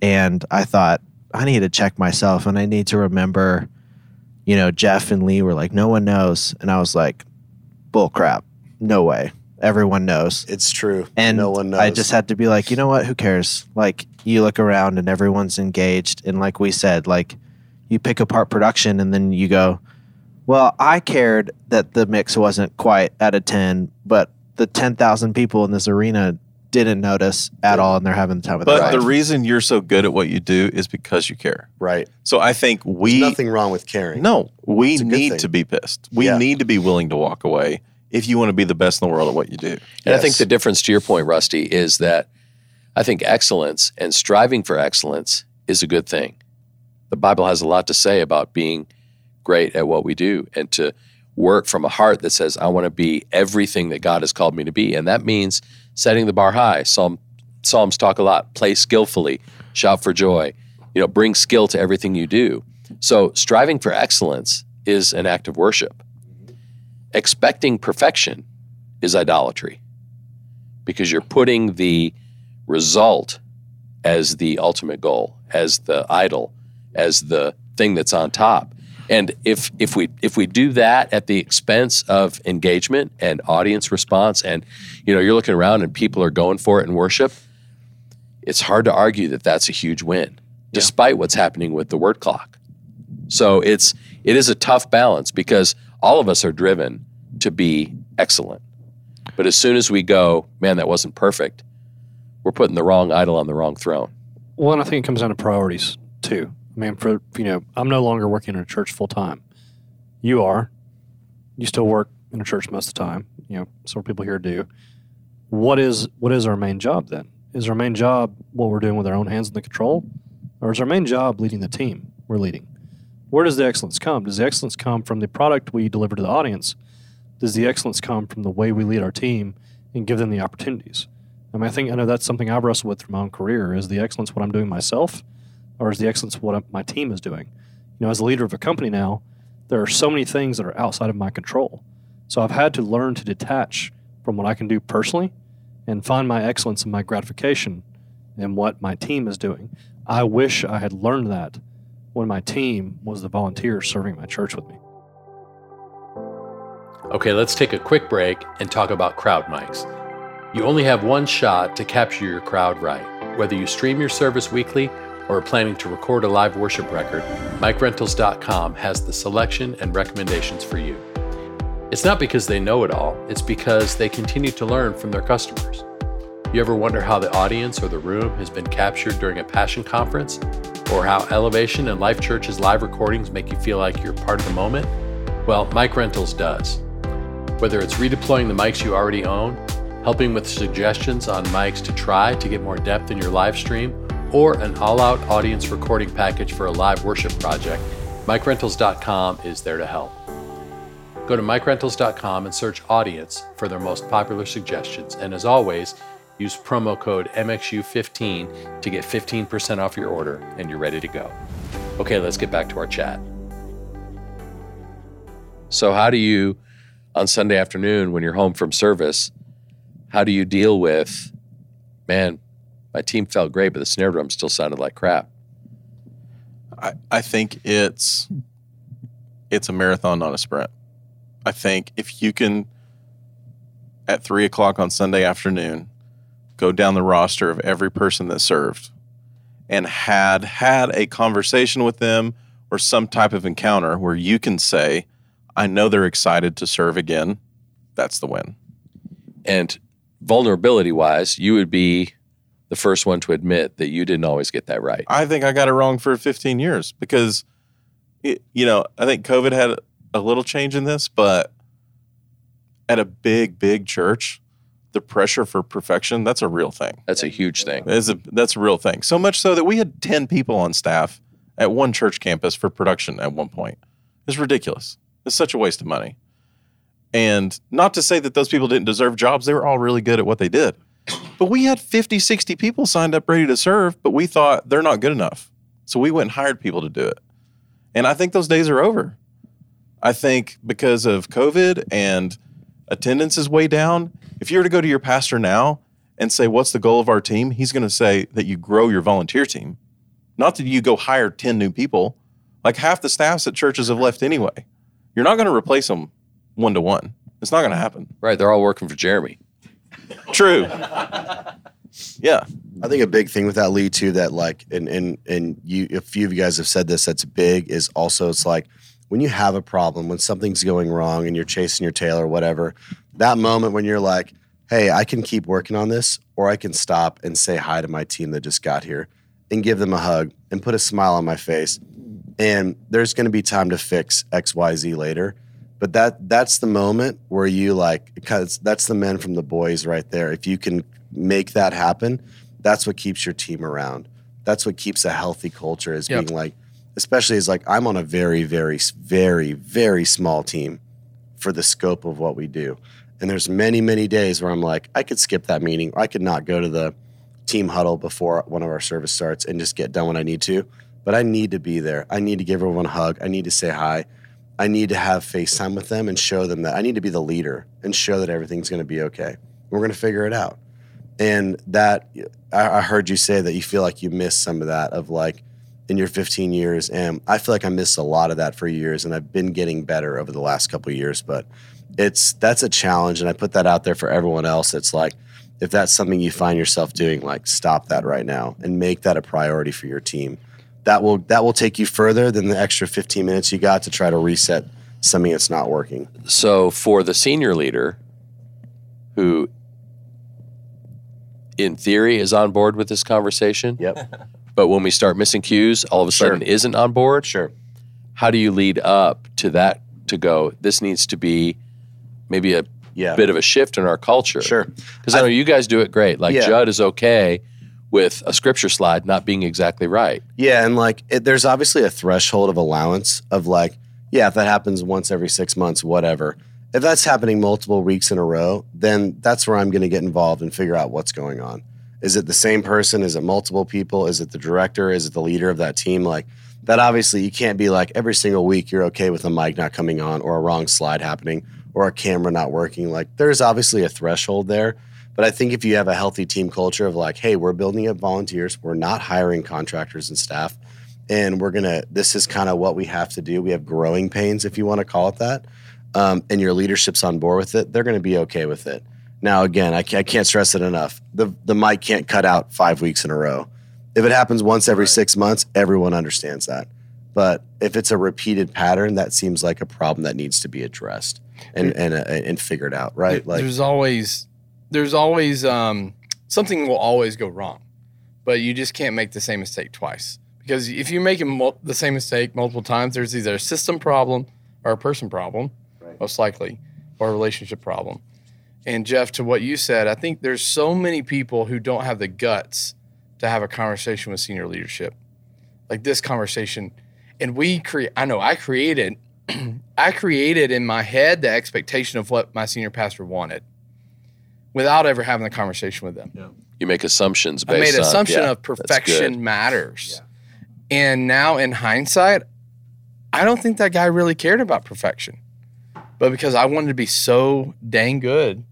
and I thought I need to check myself, and I need to remember. You know, Jeff and Lee were like, "No one knows," and I was like, "Bull crap! No way! Everyone knows." It's true. And no one knows. I just had to be like, you know what? Who cares? Like, you look around and everyone's engaged. And like we said, like, you pick apart production and then you go, well, I cared that the mix wasn't quite at a 10, but the 10,000 people in this arena didn't notice at all and they're having the time of their But life. the reason you're so good at what you do is because you care. right. So I think we There's nothing wrong with caring. no, we It's a good need thing. to be pissed. We Yeah. need to be willing to walk away if you want to be the best in the world at what you do. And I think Yes. the difference to your point, Rusty, is that I think excellence and striving for excellence is a good thing. The Bible has a lot to say about being great at what we do and to work from a heart that says, I want to be everything that God has called me to be. And that means setting the bar high. Psalm, Psalms talk a lot play skillfully, shout for joy, you know, bring skill to everything you do. So striving for excellence is an act of worship. Expecting perfection is idolatry because you're putting the result as the ultimate goal, as the idol, as the thing that's on top. And if if we if we do that at the expense of engagement and audience response, and you know you're looking around and people are going for it in worship, it's hard to argue that that's a huge win, despite what's happening with the word clock. So it's it is a tough balance because all of us are driven to be excellent. But as soon as we go, man, that wasn't perfect, we're putting the wrong idol on the wrong throne. Well, and I think it comes down to priorities too. I mean, for you know, I'm no longer working in a church full time. You are. You still work in a church most of the time. You know, several people here do. What is what is our main job then? Is our main job what we're doing with our own hands in the control, or is our main job leading the team we're leading? Where does the excellence come? Does the excellence come from the product we deliver to the audience? Does the excellence come from the way we lead our team and give them the opportunities? I mean, I think I know that's something I've wrestled with through my own career. Is the excellence what I'm doing myself, or is the excellence of what my team is doing? You know, as a leader of a company now, there are so many things that are outside of my control. So I've had to learn to detach from what I can do personally and find my excellence and my gratification in what my team is doing. I wish I had learned that when my team was the volunteers serving my church with me. Okay, let's take a quick break and talk about crowd mics. You only have one shot to capture your crowd right. Whether you stream your service weekly or are planning to record a live worship record, MicRentals.com has the selection and recommendations for you. It's not because they know it all, it's because they continue to learn from their customers. You ever wonder how the audience or the room has been captured during a passion conference? Or how Elevation and Life Church's live recordings make you feel like you're part of the moment? Well, Mic Rentals does. Whether it's redeploying the mics you already own, helping with suggestions on mics to try to get more depth in your live stream, or an all out audience recording package for a live worship project, MicRentals.com is there to help. Go to MicRentals.com and search audience for their most popular suggestions. And as always, use promo code MXU15 to get 15% off your order and you're ready to go. Okay, let's get back to our chat. So, how do you, on Sunday afternoon when you're home from service, how do you deal with, man, my team felt great, but the snare drum still sounded like crap? I, I think it's it's a marathon, not a sprint. I think if you can at three o'clock on Sunday afternoon go down the roster of every person that served and had had a conversation with them or some type of encounter where you can say, I know they're excited to serve again, that's the win. And vulnerability wise, you would be the first one to admit that you didn't always get that right. I think I got it wrong for 15 years because, it, you know, I think COVID had a little change in this, but at a big, big church, the pressure for perfection, that's a real thing. That's a huge thing. That's a, that's a real thing. So much so that we had 10 people on staff at one church campus for production at one point. It's ridiculous. It's such a waste of money. And not to say that those people didn't deserve jobs, they were all really good at what they did. But we had 50, 60 people signed up ready to serve, but we thought they're not good enough. So we went and hired people to do it. And I think those days are over. I think because of COVID and attendance is way down, if you were to go to your pastor now and say, What's the goal of our team? He's going to say that you grow your volunteer team, not that you go hire 10 new people. Like half the staffs at churches have left anyway. You're not going to replace them one to one. It's not going to happen. Right. They're all working for Jeremy. True. Yeah. I think a big thing with that Lee too that like and and and you a few of you guys have said this that's big is also it's like when you have a problem when something's going wrong and you're chasing your tail or whatever that moment when you're like hey I can keep working on this or I can stop and say hi to my team that just got here and give them a hug and put a smile on my face and there's going to be time to fix XYZ later but that that's the moment where you like because that's the men from the boys right there. If you can make that happen that's what keeps your team around. That's what keeps a healthy culture is Yep. being like especially as like i'm on a very very very very small team for the scope of what we do. And there's many many days where i'm like i could skip that meeting. Or i could not go to the team huddle before one of our service starts and just get done when i need to. But i need to be there. I need to give everyone a hug. I need to say hi I need to have FaceTime with them and show them that I need to be the leader and show that everything's going to be okay. We're going to figure it out. And that I, I heard you say that you feel like you missed some of that of like in your 15 years, and I feel like I missed a lot of that for years, and I've been getting better over the last couple years. But it's that's a challenge, and I put that out there for everyone else. It's like if that's something you find yourself doing, like stop that right now and make that a priority for your team that will that will take you further than the extra 15 minutes you got to try to reset something that's not working. So for the senior leader who in theory is on board with this conversation, Yep. [LAUGHS] but when we start missing cues, all of a sudden Sure. isn't on board. Sure. How do you lead up to that to go, this needs to be maybe a Yeah. bit of a shift in our culture? Sure. Because I know you guys do it great. Like Yeah. Judd is okay with a scripture slide not being exactly right. Yeah, and like it, there's obviously a threshold of allowance of like, yeah, if that happens once every six months, whatever. If that's happening multiple weeks in a row, then that's where I'm going to get involved and figure out what's going on. Is it the same person? Is it multiple people? Is it the director? Is it the leader of that team? Like that, obviously, you can't be like every single week you're okay with a mic not coming on or a wrong slide happening or a camera not working. Like there's obviously a threshold there. But I think if you have a healthy team culture of like, hey, we're building up volunteers, we're not hiring contractors and staff, and we're gonna, this is kind of what we have to do. We have growing pains, if you want to call it that, um, and your leadership's on board with it, they're gonna be okay with it. Now, again, I, I can't stress it enough. The the mic can't cut out five weeks in a row. If it happens once every six months, everyone understands that. But if it's a repeated pattern, that seems like a problem that needs to be addressed and and uh, and figured out, right? Like, there's always there's always um, something will always go wrong, but you just can't make the same mistake twice. Because if you make mul- the same mistake multiple times, there's either a system problem or a person problem, most likely, or a relationship problem. And Jeff, to what you said, I think there's so many people who don't have the guts to have a conversation with senior leadership, like this conversation. And we create. I know I created. [CLEARS THROAT] I created in my head the expectation of what my senior pastor wanted, without ever having the conversation with them. You make assumptions I based made on assumption yeah, of perfection matters. And now in hindsight, I don't think that guy really cared about perfection. But because I wanted to be so dang good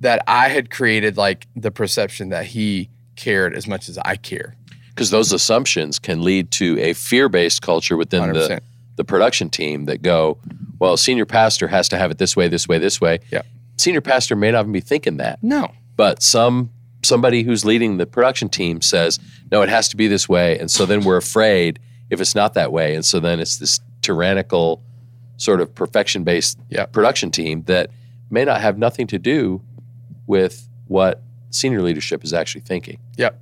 that I had created like the perception that he cared as much as I care. because those assumptions can lead to a fear-based culture within 100%. the the production team that go, well, senior pastor has to have it this way, this way, this way. Yeah. Senior pastor may not even be thinking that, No. but some somebody who's leading the production team says, no, it has to be this way, and so then we're afraid if it's not that way, and so then it's this tyrannical sort of perfection-based Yeah. production team that may not have nothing to do with what senior leadership is actually thinking. Yep.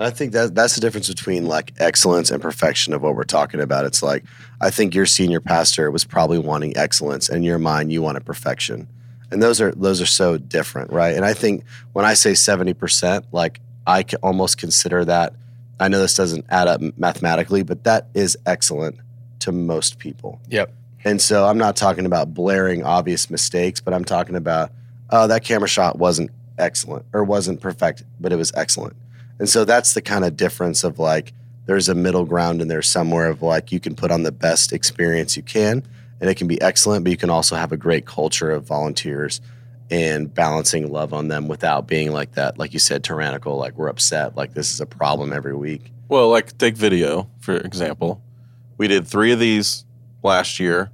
I think that that's the difference between like excellence and perfection of what we're talking about. It's like I think your senior pastor was probably wanting excellence, and in your mind you wanted perfection, and those are those are so different, right? And I think when I say seventy percent, like I can almost consider that. I know this doesn't add up mathematically, but that is excellent to most people. Yep. And so I'm not talking about blaring obvious mistakes, but I'm talking about, oh, that camera shot wasn't excellent or wasn't perfect, but it was excellent. And so that's the kind of difference of like, there's a middle ground in there somewhere of like, you can put on the best experience you can and it can be excellent, but you can also have a great culture of volunteers and balancing love on them without being like that, like you said, tyrannical, like we're upset, like this is a problem every week. Well, like take video for example. We did three of these last year.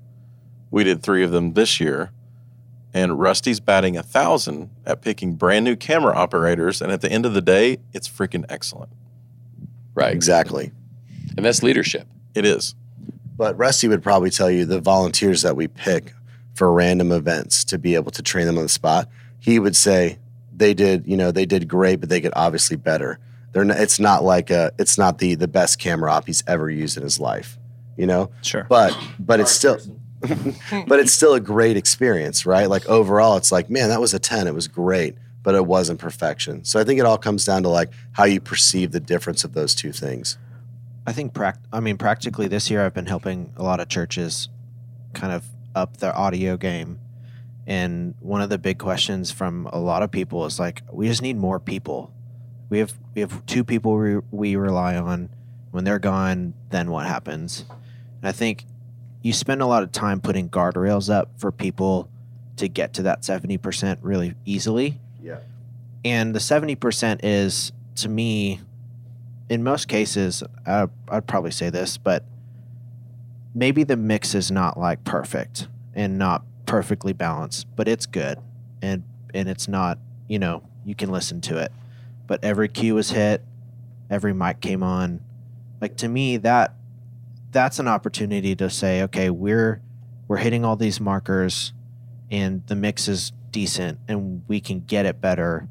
We did three of them this year. And Rusty's batting a thousand at picking brand new camera operators. And at the end of the day, it's freaking excellent. Right. Exactly. And that's leadership. It is. But Rusty would probably tell you the volunteers that we pick for random events to be able to train them on the spot. He would say they did, you know, they did great, but they could obviously better. They're not, it's not like a, it's not the the best camera op he's ever used in his life, you know. Sure. But but it's still, [LAUGHS] but it's still a great experience, right? Like overall, it's like man, that was a ten. It was great, but it wasn't perfection. So I think it all comes down to like how you perceive the difference of those two things. I think I mean practically this year I've been helping a lot of churches kind of up their audio game. And one of the big questions from a lot of people is like we just need more people. We have we have two people we, we rely on. When they're gone, then what happens? And I think you spend a lot of time putting guardrails up for people to get to that 70% really easily. Yeah. And the 70% is to me in most cases, I, I'd probably say this, but maybe the mix is not like perfect and not perfectly balanced, but it's good, and and it's not you know you can listen to it, but every cue was hit, every mic came on, like to me that that's an opportunity to say okay we're we're hitting all these markers, and the mix is decent, and we can get it better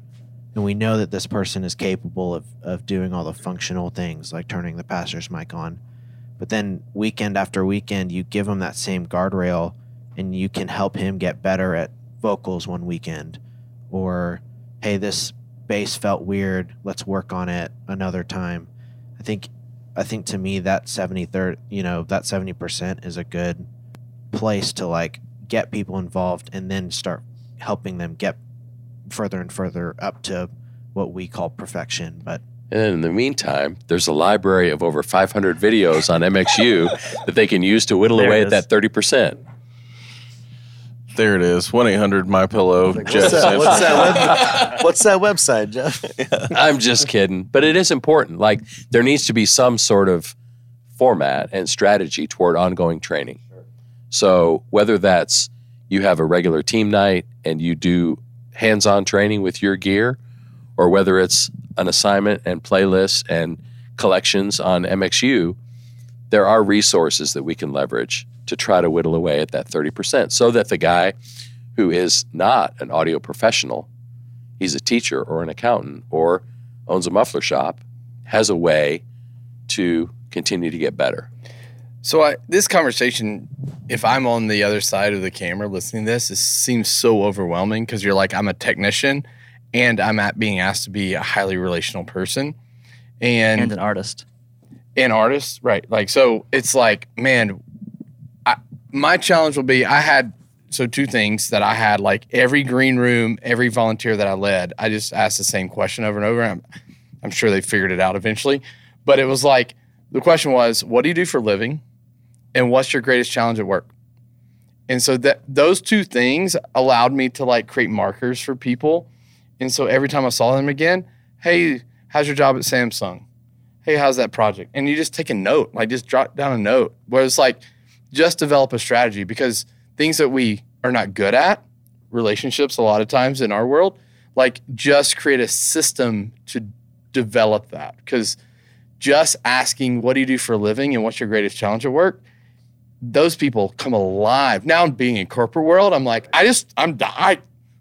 and we know that this person is capable of, of doing all the functional things like turning the pastor's mic on. But then weekend after weekend you give him that same guardrail and you can help him get better at vocals one weekend. Or hey this bass felt weird. Let's work on it another time. I think i think to me that 70 third you know that 70% is a good place to like get people involved and then start helping them get further and further up to what we call perfection. But And in the meantime, there's a library of over 500 videos on MXU [LAUGHS] that they can use to whittle There away at that 30%. There it is. 1 800 My Pillow. What's that, what's, that web, [LAUGHS] what's that website, Jeff? [LAUGHS] I'm just kidding. But it is important. Like, there needs to be some sort of format and strategy toward ongoing training. So, whether that's you have a regular team night and you do hands on training with your gear, or whether it's an assignment and playlists and collections on MXU, there are resources that we can leverage to try to whittle away at that 30% so that the guy who is not an audio professional he's a teacher or an accountant or owns a muffler shop, has a way to continue to get better. So I, this conversation, if I'm on the other side of the camera listening to this, it seems so overwhelming because you're like, I'm a technician and I'm at being asked to be a highly relational person and, and an artist. an artist, right? Like, so it's like, man, I, my challenge will be I had so two things that I had like every green room, every volunteer that I led, I just asked the same question over and over. I'm, I'm sure they figured it out eventually, but it was like the question was, what do you do for a living, and what's your greatest challenge at work? And so that those two things allowed me to like create markers for people. And so every time I saw them again, hey, how's your job at Samsung? Hey, how's that project? And you just take a note, like just jot down a note where it's like just develop a strategy because things that we are not good at, relationships a lot of times in our world, like just create a system to develop that. Because just asking, what do you do for a living and what's your greatest challenge at work? Those people come alive. Now, being in corporate world, I'm like, I just, I'm, I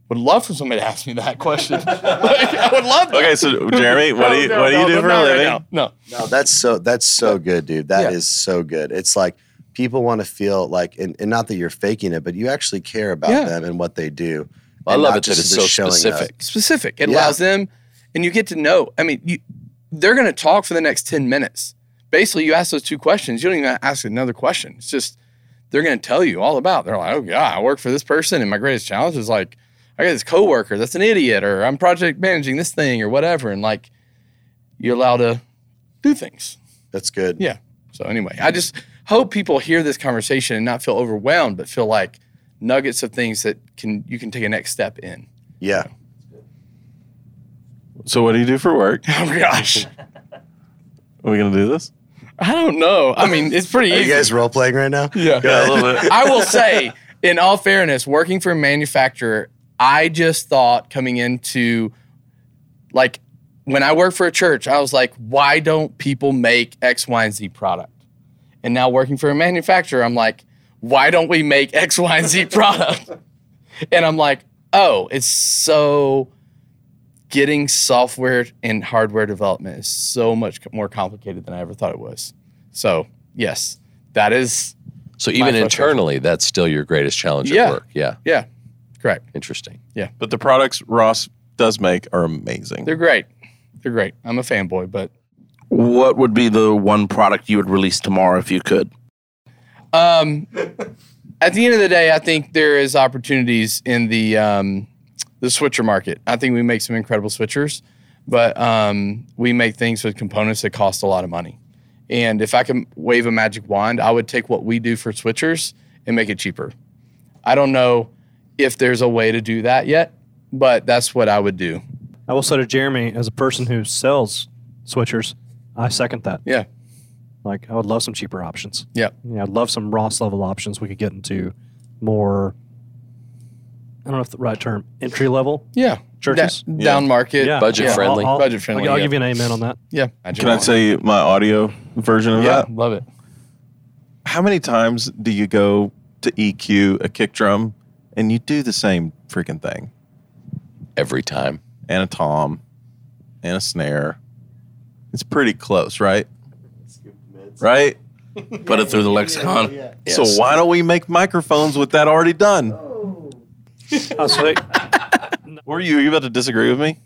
would love for somebody to ask me that question. [LAUGHS] like, I would love that. Okay, so Jeremy, what do you No, what do no, you do no, for not a living? now. No. No, that's so that's so good, dude. That is Yeah. so good. It's like people want to feel like, and, and not that you're faking it, but you actually care about Yeah. them and what they do. I love it that just it's so showing up. specific. specific. It Yeah. allows them, and you get to know. I mean, you, they're going to talk for the next 10 minutes. Basically, you ask those two questions. You don't even ask another question. It's just, they're going to tell you all about. They're like, oh, yeah, I work for this person, and my greatest challenge is like, I got this coworker that's an idiot, or I'm project managing this thing, or whatever. And like, you're allowed to do things. That's good. Yeah. So, anyway, I just hope people hear this conversation and not feel overwhelmed, but feel like nuggets of things that can you can take a next step in. Yeah. So what do you do for work? [LAUGHS] Oh my gosh. Are we gonna do this? I don't know. I mean, it's pretty Are easy. you guys role playing right now? yeah. Yeah, a little bit. [LAUGHS] I will say, in all fairness, working for a manufacturer, I just thought coming into like when I worked for a church, I was like, why don't people make X, Y, and Z product? And now working for a manufacturer, I'm like, why don't we make X, Y, and Z product? [LAUGHS] and I'm like, oh, it's so getting software and hardware development is so much more complicated than I ever thought it was. So, yes, that is, So even internally, that's still your greatest challenge Yeah. at work. Yeah, yeah, correct. interesting. Yeah. But the products Ross does make are amazing. They're great. They're great. I'm a fanboy, but What would be the one product you would release tomorrow if you could? um, at the end of the day, I think there is opportunities in the um, the switcher market. I think we make some incredible switchers, but um, we make things with components that cost a lot of money. And if I can wave a magic wand, I would take what we do for switchers and make it cheaper. I don't know if there's a way to do that yet, but that's what I would do. I will say to Jeremy, as a person who sells switchers, I second that. Yeah. Like, I would love some cheaper options. Yeah. Yeah, I'd love some Ross level options. We could get into more, I don't know if the right term, entry level Yeah. churches. Da- down market. Yeah. Budget Yeah, friendly. I'll, I'll, Budget friendly, I'll, I'll yeah. give you an amen on that. Yeah. Can I tell you my audio version of that? Yeah. that? Love it. How many times do you go to EQ a kick drum and you do the same freaking thing? Every time. And a tom and a snare. It's pretty close, right? Right? Put it through the lexicon. So Yes. why don't we make microphones with that already done? I'll say, [LAUGHS] Were you, you about to disagree with me?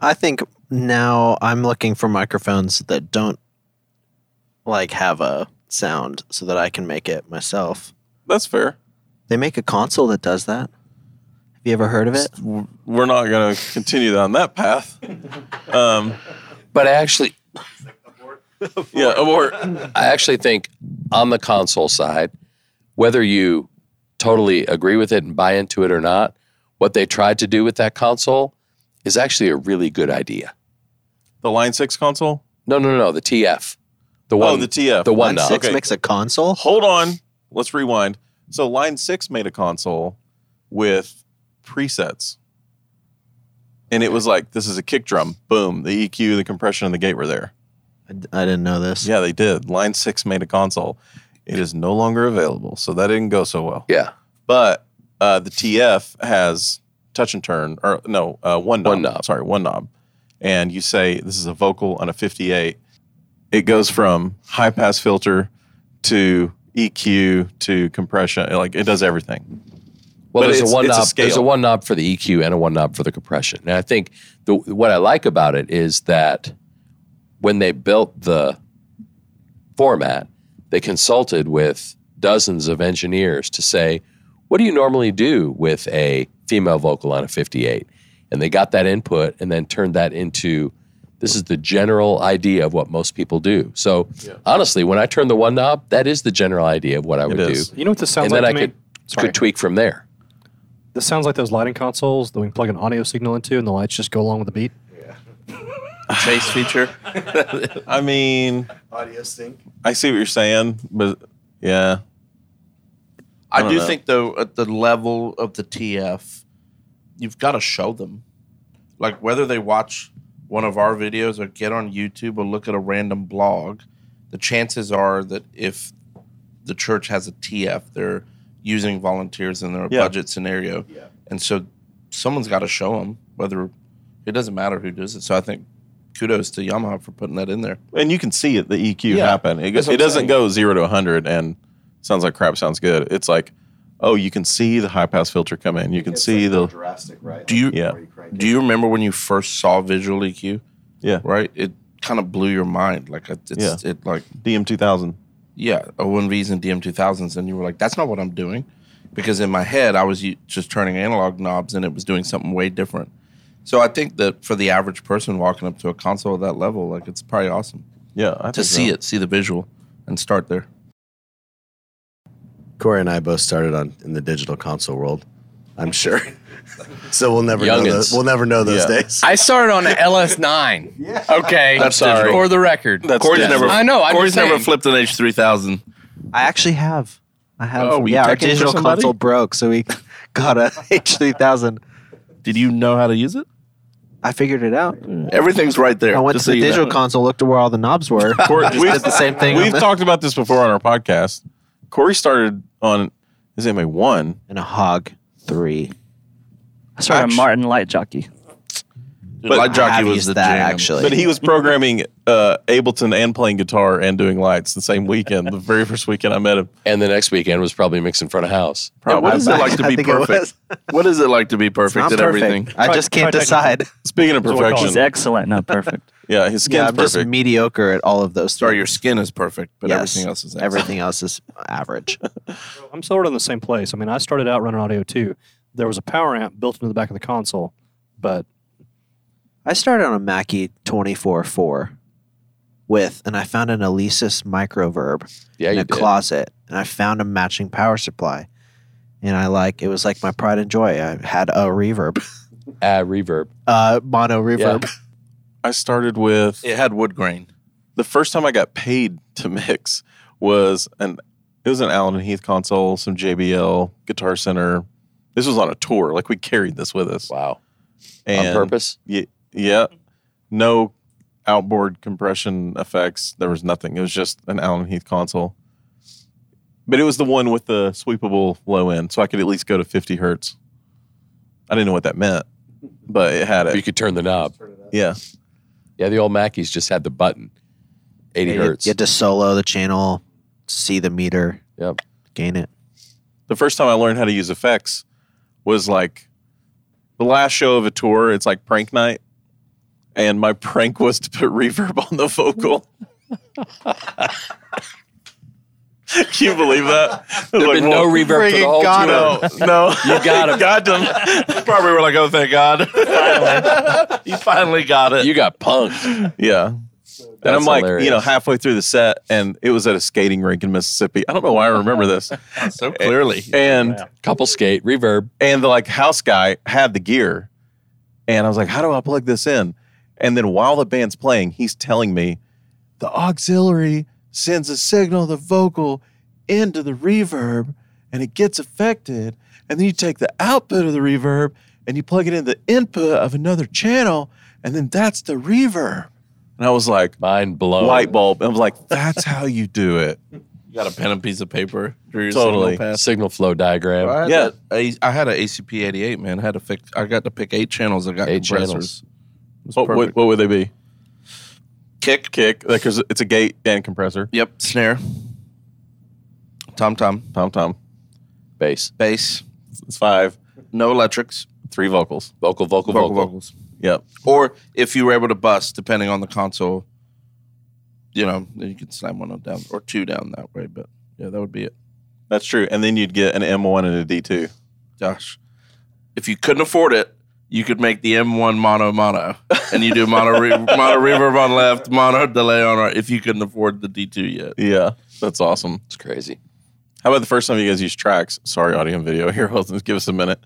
I think now I'm looking for microphones that don't like have a sound so that I can make it myself. That's fair. They make a console that does that. Have you ever heard of it? We're not going to continue down that path. Um, But I actually, yeah, abort. I actually think on the console side, whether you totally agree with it and buy into it or not, what they tried to do with that console is actually a really good idea. The Line 6 console? No, no, no, no the TF. The oh, one, oh, the TF. the one Line. Six Okay. makes a console. Hold on. Let's rewind. So Line 6 made a console with presets. And it was like, this is a kick drum. Boom. The EQ, the compression, and the gate were there. I, d- I didn't know this. Yeah, they did. Line 6 made a console. It is no longer available. So that didn't go so well. Yeah. But uh, the TF has touch and turn, or no, uh, one knob. One knob. Sorry, one knob, and you say this is a vocal on a 58. It goes from high pass filter to EQ to compression. Like it does everything. Well, But there's a one it's a knob. there's a one knob for the EQ and a one knob for the compression. And I think the what I like about it is that when they built the format, they consulted with dozens of engineers to say, what do you normally do with a female vocal on a 58? And they got that input and then turned that into this is the general idea of what most people do. So honestly, when I turn the one knob, that is the general idea of what I would do. You know what this sounds And like And then I me? could, could tweak from there. This sounds like those lighting consoles that we can plug an audio signal into, and the lights just go along with the beat. [LAUGHS] Chase feature. [LAUGHS] I mean, Audio sync. I see what you're saying, but yeah, I, don't do know. think though, at the level of the TF, you've got to show them, like whether they watch one of our videos or get on YouTube or look at a random blog. The chances are that if the church has a TF, they're using volunteers in their Yeah. budget scenario, and so someone's got to show them. Whether it doesn't matter who does it. So I think kudos to Yamaha for putting that in there. and you can see it, the EQ Yeah, happen. It, that's goes, what it doesn't saying. go zero to 100 and sounds like crap, sounds good. It's like, oh, you can see the high pass filter come in. You can see the, drastic, right? Do you yeah, do you remember when you first saw visual EQ? yeah, right? It kind of blew your mind. Like it's Yeah. it like DM2000. yeah, 01Vs and DM2000s, and you were like, that's not what I'm doing, because in my head I was just turning analog knobs and it was doing something way different. So I think that for the average person walking up to a console at that level, like it's probably awesome Yeah, I to think see so. it, see the visual, and start there. Cory and I both started on in the digital console world. I'm sure. [LAUGHS] so we'll never know those, we'll never know those Yeah. days. I started on an LS9. [LAUGHS] yeah. Okay. That's sorry. digital. For the record. That's Cory's digital. never. I know, I'm Cory's never flipped an H3000. I actually have. I have. Oh, yeah, our digital console broke, so we [LAUGHS] got a H3000. Did you know how to use it? I figured it out. Everything's right there. I went just to so the you know. digital console, looked at where all the knobs were. Cory, [LAUGHS] just we've- did the same thing. We've on the- talked about this before on our podcast. Cory started on his MA one. and a hog three. I started Actu- a Martin light jockey. Dude, But Light Jockey was the that jam. actually. But he was [LAUGHS] programming uh, Ableton and playing guitar and doing lights the same weekend. the very first weekend I met him. And the next weekend was probably mixing front of house. And [LAUGHS] what is it like to be perfect? What is it like to be perfect Not at perfect. everything? I just can't try decide. Speaking of That's what we call He's perfection, excellent, not perfect. [LAUGHS] yeah, his skin's Yeah, I'm just perfect. mediocre at all of those. Sorry, things. your skin is perfect, but Yes. everything else is excellent. everything else is average. I'm sort of in the same place. I mean, I started out running audio too. There was a power amp built into the back of the console, but I started on a Mackie 24.4 with, and I found an Alesis microverb Yeah, in a did. closet, and I found a matching power supply. And I like it was like my pride and joy. I had a reverb, Add reverb. uh, mono reverb. I started with It had wood grain. the first time I got paid to mix was an it was an Allen and Heath console, some JBL, Guitar Center. This was on a tour. Like we carried this with us. Wow. And On purpose? Yeah, yeah. No outboard compression effects. There was nothing. It was just an Allen Heath console. But it was the one with the sweepable low end, so I could at least go to 50 hertz. I didn't know what that meant, but it had it. You could turn the knob. Yeah. Yeah, the old Mackies just had the button. 80 You, hertz. you had to solo the channel, see the meter, Yep. gain it. the first time I learned how to use effects was like the last show of a tour. It's like prank night, and my prank was to put reverb on the vocal. Can you believe that? There'd been no reverb for the whole tour. No, [LAUGHS] You got him. [LAUGHS] got them. Probably were like, oh, thank God. finally. [LAUGHS] you finally got it. You got punked. Yeah. and I'm like, you know, halfway through the set, and it was at a skating rink in Mississippi. I don't know why I remember this. so clearly. And Couple skate, reverb. and the like house guy had the gear and i was like how do i plug this in and then while the band's playing he's telling me the auxiliary sends a signal the vocal into the reverb and it gets affected and then you take the output of the reverb and you plug it in the input of another channel and then that's the reverb and i was like Mind blown. light bulb i was like that's how you do it You got a pen and piece of paper. or your Totally. signal. Signal flow diagram. I Yeah. that- I, I had an ACP 88, man. I had to fix. I got to pick eight channels. I got Eight compressors. channels. It was What, what, what would they be? Kick. Kick, because it's a gate and compressor. Yep. Snare. Tom tom. Tom tom. Bass. Bass. It's five. No electrics. Three vocals. Vocal, vocal, Vocal vocal. vocals. Yep. Or if you were able to bust, depending on the console, you know, then you could slam one down or two down that way. But yeah, that would be it. That's true. And then you'd get an M1 and a D2. Josh, if you couldn't afford it, you could make the M1 mono mono, and you do mono re- [LAUGHS] mono reverb on left, mono delay on right. If you couldn't afford the D2 yet, Yeah. That's awesome. It's crazy. How about the first time you guys used tracks? Sorry, audio and video. Here, [LAUGHS] hold on, give us a minute.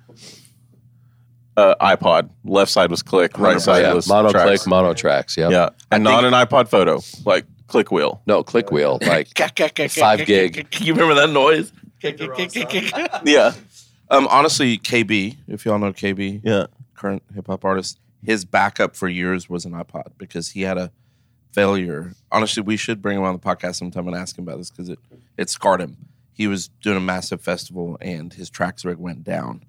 Uh, iPod. Left side was click. Right side yeah, was mono tracks. click, mono tracks. Yep. Yeah. And not an iPod photo, like click wheel. No, click wheel. [LAUGHS] Like Five gig. You remember that noise? Yeah. Um, honestly, KB, if y'all know KB, Yeah. Current hip hop artist, his backup for years was an iPod because he had a failure. Honestly, we should bring him on the podcast sometime and ask him about this because it it scarred him. He was doing a massive festival and his tracks rig went down,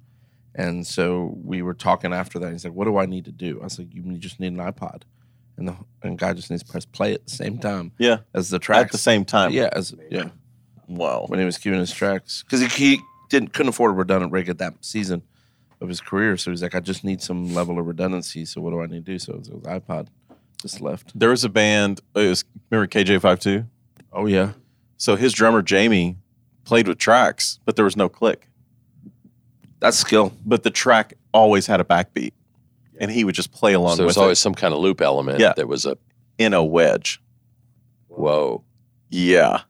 and so we were talking after that. He's like, "What do I need to do?" I was like, "You just need an iPod." And the and guy just needs to press play at the same time Yeah. as the track. At the same time. yeah, as yeah Wow. when he was queuing his tracks because he, he didn't couldn't afford a redundant rig at that season of his career. So he's like, I just need some level of redundancy. So what do I need to do? So it was, it was iPod. Just left. There was a band, uh, it was, remember KJ52? Oh yeah, So his drummer, Jamie, played with tracks, but there was no click. that's skill. But the track always had a backbeat. And he would just play along so with there's always it some kind of loop element Yeah. that was a in a wedge. whoa. Yeah.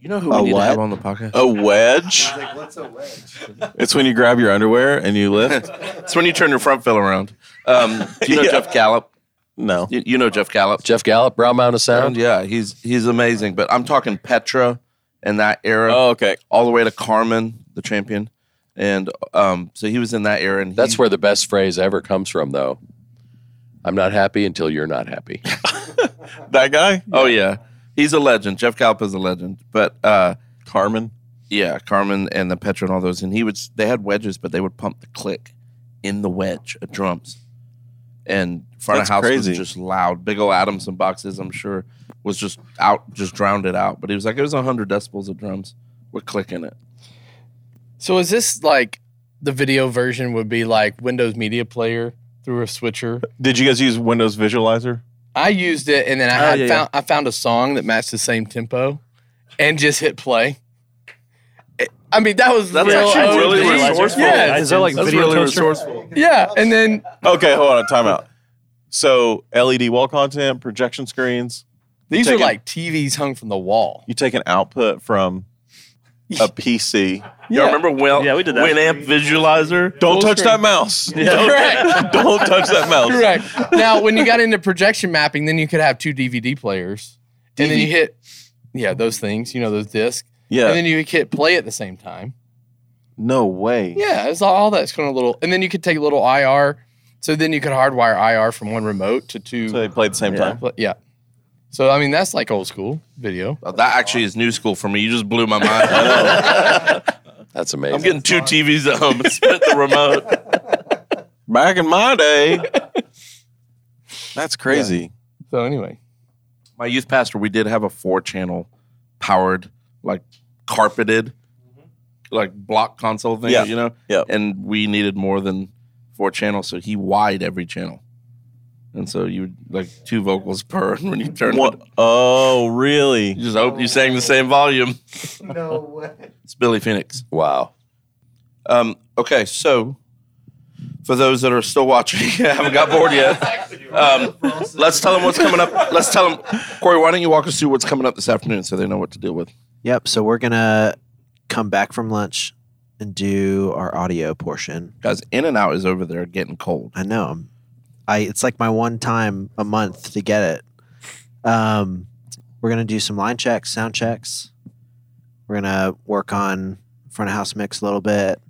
You know who A we need what? to have on the podcast? A wedge? What's a wedge? [LAUGHS] It's when you grab your underwear and you lift? [LAUGHS] It's when you turn your front fill around. Um, do you know [LAUGHS] Yeah. Jeff Gallup? No. You, you know Jeff Gallup. Jeff Gallup, Brown Mountain And Sound. yeah, he's he's amazing. But I'm talking Petra and that era, Oh, okay. all the way to Carmen, the champion. And um, so he was in that era. And That's where the best phrase ever comes from, though. I'm not happy until you're not happy. That guy? Oh yeah, he's a legend. Jeff Gallup is a legend. But uh, Carmen. yeah, Carmen and the Petra and all those, and he would. They had wedges, but they would pump the click in the wedge of drums, and front That's of house crazy. was just loud. Big old Adamson boxes, I'm sure, was just out, just drowned it out. But he was like, it was hundred decibels of drums with click in it. So is this like the video version would be like Windows Media Player through a switcher? Did you guys use Windows Visualizer? I used it and then I Oh, had yeah, found I found a song that matched the same tempo and just hit play. It- I mean that was That's real actually OG. really resourceful. Yeah, Is that like That's video really resourceful. yeah, and then Okay, hold on. Time out. So LED wall content, projection screens. these take are it- like TVs hung from the wall. You take an output from a [LAUGHS] PC. Y'all remember Win- Yeah, we did that. Winamp Visualizer? Don't touch that mouse. Correct. Don't touch that mouse. Correct. Now, when you got into projection mapping, then you could have two DVD players, and then you hit, yeah, those things, you know, those discs, Yeah. and then you could hit play at the same time. no way. Yeah, it's all, all that's kind of a little, and then you could take a little IR, so then you could hardwire IR from one remote to two. So they play at the same yeah, time. yeah. So I mean, that's like old school video. Oh, that actually is new school for me. You just blew my mind. [LAUGHS] That's amazing. I'm getting two TVs at home and split the remote. Back in my day. That's crazy. So anyway, My youth pastor, we did have a four channel powered, like carpeted, like block console thing, Yeah. you know? Yeah. And we needed more than four channels, so he wide every channel. And so you would like two vocals per [LAUGHS] when you turn What? it. Oh, really? You just hope you sang the same volume. [LAUGHS] No way. It's Billy Phoenix. wow. Um, okay, so for those that are still watching, I [LAUGHS] haven't got bored yet, um, let's tell them what's coming up. Let's tell them, Cory. Why don't you walk us through what's coming up this afternoon so they know what to deal with? Yep. So we're gonna come back from lunch and do our audio portion. Guys, In and Out is over there getting cold. I know. I'm- I it's like my one time a month to get it. Um, we're gonna do some line checks, sound checks. We're gonna work on front of house mix a little bit,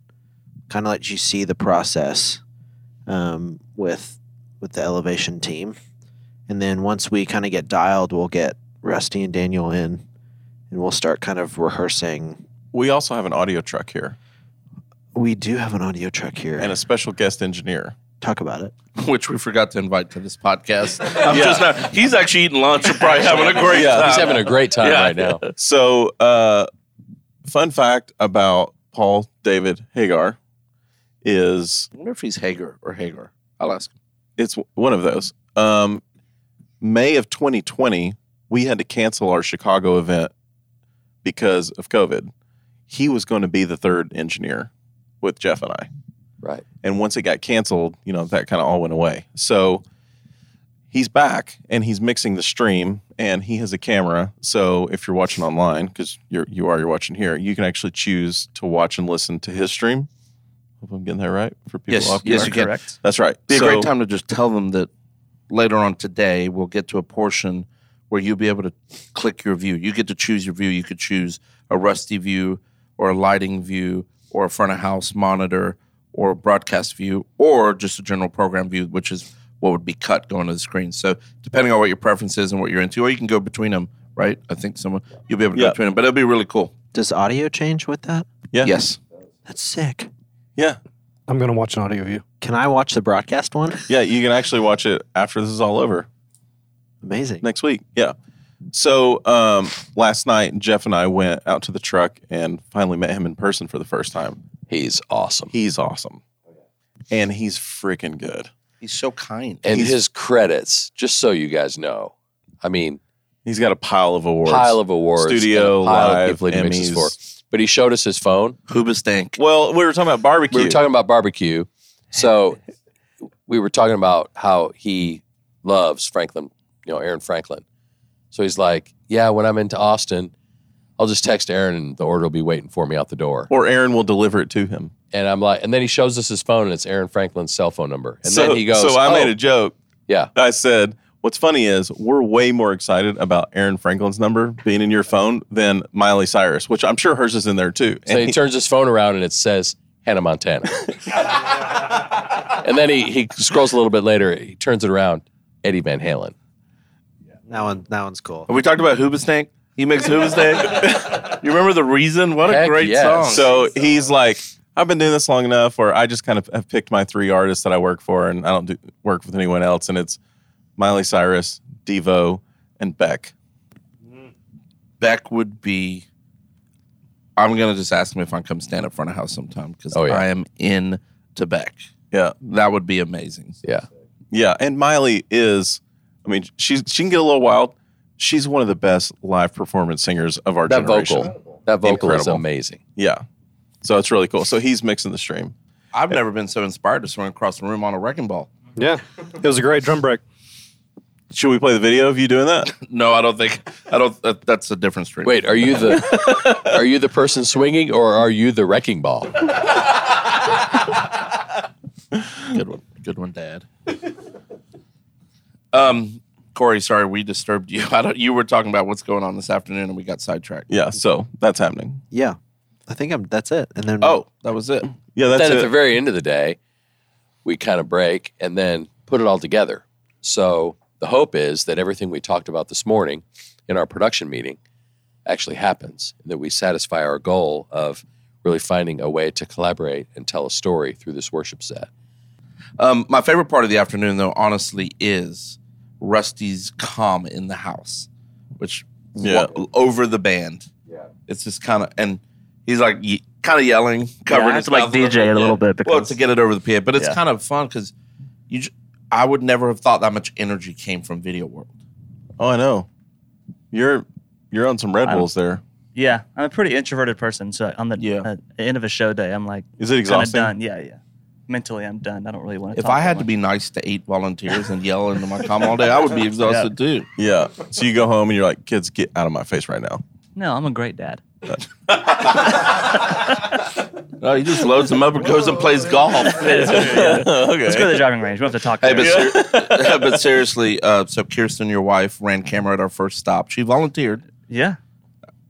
kind of let you see the process um, with with the elevation team, and then once we kind of get dialed, we'll get Rusty and Daniel in, and we'll start kind of rehearsing. We also have an audio truck here We do have an audio truck here. and a special guest engineer. Talk about it. [LAUGHS] which we forgot to invite to this podcast. [LAUGHS] I'm just not, he's actually eating lunch and probably having a great Yeah, time. He's having a great time Yeah. right now. [LAUGHS] So, uh, fun fact about Paul David Hagar is I wonder if he's Hager or Hagar. I'll ask him. it's one of those. Um, May of 2020, we had to cancel our Chicago event because of COVID. He was going to be the third engineer with Jeff and I. Right. And once it got canceled, you know, that kind of all went away. So he's back and he's mixing the stream and he has a camera. So if you're watching online, because you're you are you're watching here, you can actually choose to watch and listen to his stream. Hope I'm getting that right for people Yes, off yes, camera. you can. Correct. That's right. Be a great time to just tell them that later on today we'll get to a portion where you'll be able to click your view. You get to choose your view. You could choose a rusty view or a lighting view or a front of house monitor or a broadcast view or just a general program view, which is what would be cut going to the screen. So depending on what your preference is and what you're into, or you can go between them, right? I think someone you'll be able to Yeah. go between them, but it'll be really cool. Does audio change with that? Yeah. Yes. That's sick. Yeah. I'm going to watch an audio view. Can I watch the broadcast one? [LAUGHS] Yeah, you can actually watch it after this is all over Amazing. next week. Yeah. So um, last night, Jeff and I went out to the truck and finally met him in person for the first time. He's awesome. He's awesome. And he's freaking good. He's so kind. And He's- his credits, just so you guys know, I mean, He's got a pile of awards. pile of awards, Studio, and a pile live, of people he mixes Emmys. for. But he showed us his phone. Hoobastank. Well, we were talking about barbecue. We were talking about barbecue, so we were talking about how he loves Franklin, you know, Aaron Franklin. So he's like, "Yeah, when I'm into Austin, I'll just text Aaron, and the order will be waiting for me out the door." or Aaron will deliver it to him. And I'm like, and then he shows us his phone, and it's Aaron Franklin's cell phone number. And so, then he goes, So I "Oh, made a oh. joke. yeah." I said, What's funny is we're way more excited about Aaron Franklin's number being in your phone than Miley Cyrus, which I'm sure hers is in there too. So And he, he- turns his phone around, and it says Hannah Montana. and then he he scrolls a little bit later. He turns it around, Eddie Van Halen. That one. That one's cool. Have we talked about Hoobastank? He makes Hoobastank. [LAUGHS] you remember the reason? What a Heck great yes. song. so he's like, I've been doing this long enough, or I just kind of have picked my three artists that I work for, and I don't do, work with anyone else. And it's Miley Cyrus, Devo, and Beck. Mm. Beck would be. I'm gonna just ask him if I can come stand up front of house sometime because Oh, yeah. I am in to Beck. Yeah, That would be amazing. Yeah. yeah. And Miley is, I mean, she's she can get a little wild. She's one of the best live performance singers of our That generation. vocal, that vocal is amazing. Yeah. So it's really cool. So he's mixing the stream. I've never been so inspired to swing across the room on a wrecking ball. Yeah. It was a great drum break. Should we play the video of you doing that? [LAUGHS] No, I don't think. I don't. That, that's a different stream. Wait, are you the [LAUGHS] are you the person swinging or are you the wrecking ball? [LAUGHS] good one. Good one, Dad. um, Cory, sorry we disturbed you. [LAUGHS] I don't. You were talking about what's going on this afternoon, and we got sidetracked. Yeah. So that's happening. Yeah. I think I'm. That's it. And then. Oh, that was it. Yeah. That's then at it. the very end of the day, we kind of break and then put it all together. So the hope is that everything we talked about this morning in our production meeting actually happens, and that we satisfy our goal of really finding a way to collaborate and tell a story through this worship set. Um, my favorite part of the afternoon, though, honestly, is Rusty's calm in the house, which Yeah. wa- over the band. Yeah, it's just kind of and he's like ye- kind of yelling, covering I his have like, DJ bit. a little Yeah. bit well to get it over the PA. But it's Yeah. kind of fun because you, j- I would never have thought that much energy came from Video World. oh, I know. You're you're on some Red I'm- Bulls there. Yeah, I'm a pretty introverted person. So on the Yeah. uh, end of a show day, I'm like Is it kind exhausting? done. Yeah, yeah. Mentally, I'm done. I don't really want to. If I had to be nice to eight volunteers and yell into my com all day, I would be [LAUGHS] exhausted too. Yeah. So you go home and you're like, kids, get out of my face right now. no, I'm a great dad. No, [LAUGHS] he just loads them up and goes and plays golf. [LAUGHS] okay. Let's go to the driving range. We don't have to talk. Hey, there. but, ser- but seriously, uh, so Kirsten, your wife, ran camera at our first stop. She volunteered. yeah,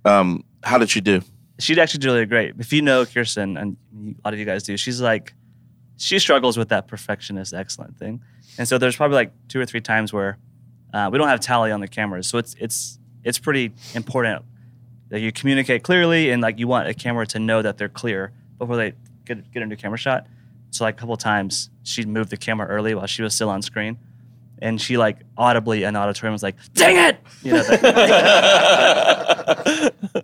Um, how did she do? she'd actually do really great. If you know Kirsten, and a lot of you guys do, she's like, she struggles with that perfectionist excellent thing. And so there's probably like two or three times where uh, we don't have tally on the cameras, so it's it's it's pretty important that you communicate clearly, and like you want a camera to know that they're clear before they get get into a camera shot. So like a couple times, she moved the camera early while she was still on screen, and she like audibly in auditorium was like, "Dang it!" You know. That, [LAUGHS]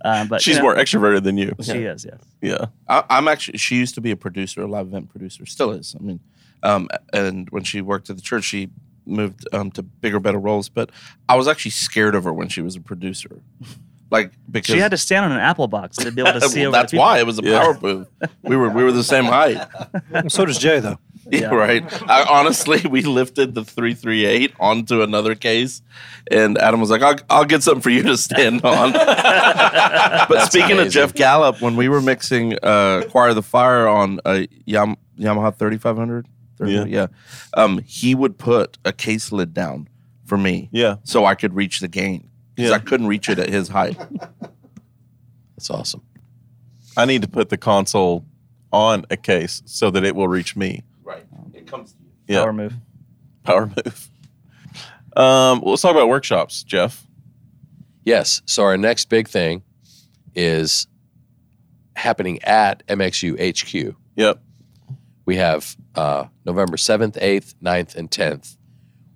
um, [LAUGHS] but She's you know, more extroverted than you. She is, yes. Yeah. I, I'm actually. She used to be a producer, a live event producer. Still is. I mean, um, and when she worked at the church, she moved um, to bigger, better roles. But I was actually scared of her when she was a producer, like because She had to stand on an apple box to be able to [LAUGHS] see well, over. that's the why it was a Yeah. power move. We were we were the same height. [LAUGHS] so does Jay, though. Yeah, [LAUGHS] Yeah. right. I, honestly, we lifted the three three eight onto another case, and Adam was like, "I'll, I'll get something for you to stand [LAUGHS] on." but speaking of. Jeff Gallup, when we were mixing uh, "Choir of the Fire" on a Yam- Yamaha thirty five hundred, Yeah. yeah, um, he would put a case lid down for me, Yeah. so I could reach the gain because Yeah. I couldn't reach it at his height. That's awesome. I need to put the console on a case so that it will reach me. Right, it comes to you. Yeah. Power move. Power move. Um, well, let's talk about workshops, Jeff. Yes. So our next big thing is happening at MXU HQ. Yep. We have uh, November 7th, 8th, 9th, and 10th.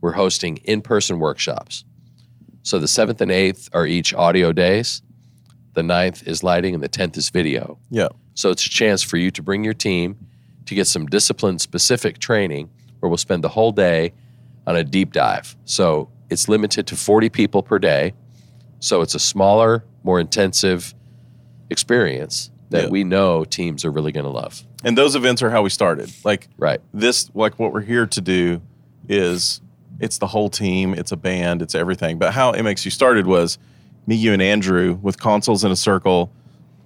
We're hosting in person workshops. So the 7th and 8th are each audio days, the 9th is lighting, and the 10th is video. Yeah. So it's a chance for you to bring your team to get some discipline specific training where we'll spend the whole day on a deep dive. So it's limited to 40 people per day. So it's a smaller, more intensive experience that Yeah. we know teams are really going to love. And those events are how we started. Like Right. this, like what we're here to do is it's the whole team, it's a band, it's everything. But how MXU started was me, you, and Andrew with consoles in a circle,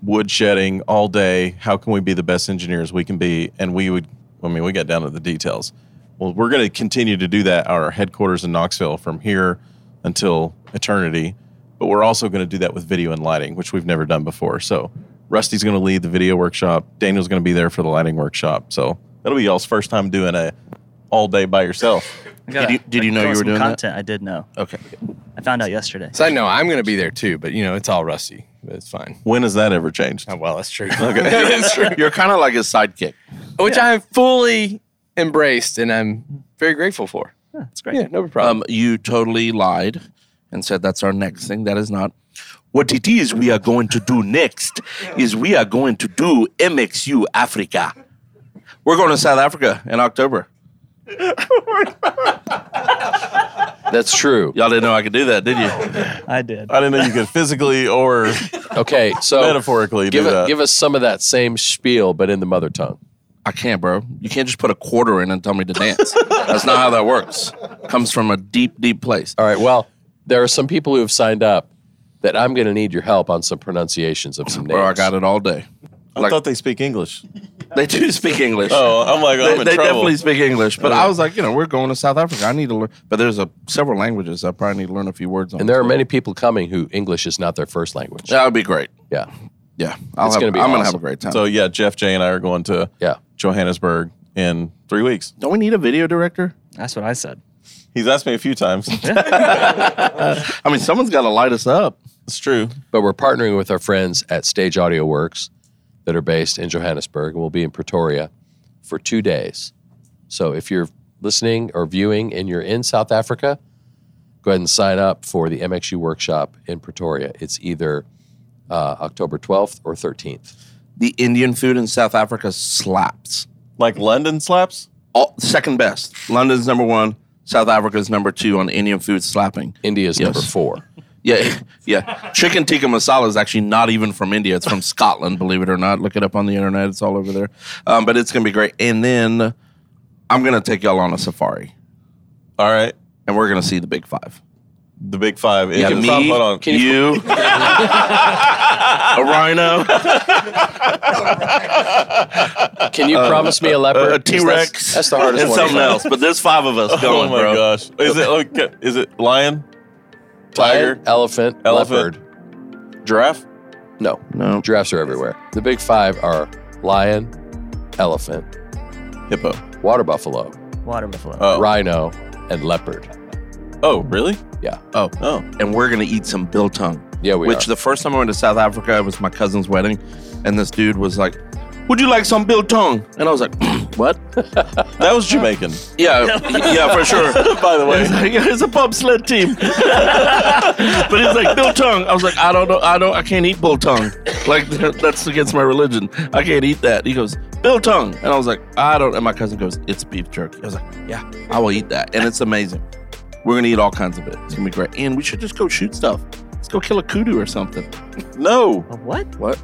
wood shedding all day. How can we be the best engineers we can be? And we would, I mean, we got down to the details. Well, we're going to continue to do that at our headquarters in Knoxville from here until eternity. But we're also going to do that with video and lighting, which we've never done before. So Rusty's going to lead the video workshop. Daniel's going to be there for the lighting workshop. So that'll be y'all's first time doing a all day by yourself. I gotta- you- did you know you were some doing that? content? I did know. Okay, I found out yesterday. So I know I'm going to be there too, but you know it's all rusty. But it's fine. When has that ever changed? Oh, well, that's true. [LAUGHS] Okay. [LAUGHS] that's true. [LAUGHS] you're kind of like his sidekick. Which I have fully embraced, and I'm very grateful for. That's great. Yeah, no problem. Um, you totally lied and said that's our next thing. That is not. What it is we are going to do next is we are going to do MXU Africa. We're going to South Africa in October. That's true. Y'all didn't know I could do that, did you? I did. I didn't know you could physically or Okay, so metaphorically give do it, that. give us some of that same spiel, but in the mother tongue. I can't, bro. You can't just put a quarter in and tell me to dance. That's not how that works. Comes from a deep, deep place. All right. Well, there are some people who have signed up that I'm going to need your help on some pronunciations of some names. Bro, I got it all day. I like- thought they speak English. [LAUGHS] They do speak English. Oh, I'm like, I'm they, in they trouble. definitely speak English, but I was like, you know, we're going to South Africa. I need to learn, but there's a several languages. I probably need to learn a few words on. And there are many people coming who English is not their first language. That would be great. Yeah. Yeah, I'll It's have, gonna be I'm gonna have a awesome. great time. So yeah, Jeff, Jay, and I are going to Yeah. Johannesburg in three weeks. don't we need a video director? That's what I said. He's asked me a few times. [LAUGHS] I mean, someone's got to light us up. it's true. But we're partnering with our friends at Stage Audio Works that are based in Johannesburg and we'll be in Pretoria for two days. So if you're listening or viewing and you're in South Africa, go ahead and sign up for the MXU workshop in Pretoria. It's either uh, October 12th or 13th. The Indian food in South Africa slaps. Like London slaps. All, second best. London's number one. South Africa's number two on Indian food slapping. India's Yes. number four. Yeah, [LAUGHS] yeah. Chicken tikka masala is actually not even from India. It's from Scotland, believe it or not. Look it up on the internet. It's all over there. Um, but it's gonna be great. And then I'm gonna take y'all on a safari, All right. and we're gonna see the Big Five. The big five. Yeah, Is me, Hold on. Can you, [LAUGHS] a rhino, Can you promise me a leopard? a 'Cause T that's- Rex, That's, the hardest and one. to something else. But there's five of us [LAUGHS] going, Oh my bro. gosh. Is it okay, is it lion? Tiger? Lion, elephant, Elephant. leopard. Giraffe? No, No, giraffes are everywhere. The big five are lion, elephant, Hippo. water buffalo, Water buffalo. Oh. rhino, and leopard. Oh, really? Yeah. Oh, Oh. and we're gonna eat some biltong. Yeah, we which are. the first time I went to South Africa, it was my cousin's wedding, and this dude was like, "Would you like some biltong?" And I was like, [CLEARS THROAT] "What?" That was Jamaican. Yeah, yeah, for sure. [LAUGHS] By the way, He's like, it's a bobsled team. [LAUGHS] but he's like, biltong. I was like, I don't know. I don't, I can't eat biltong. Like, [LAUGHS] that's against my religion. I can't eat that. He goes, biltong. And I was like, I don't. And my cousin goes, it's beef jerky. I was like, yeah, I will eat that. And it's amazing. We're going to eat all kinds of it. It's going to be great. And we should just go shoot stuff. Let's go kill a kudu or something. no. what? What?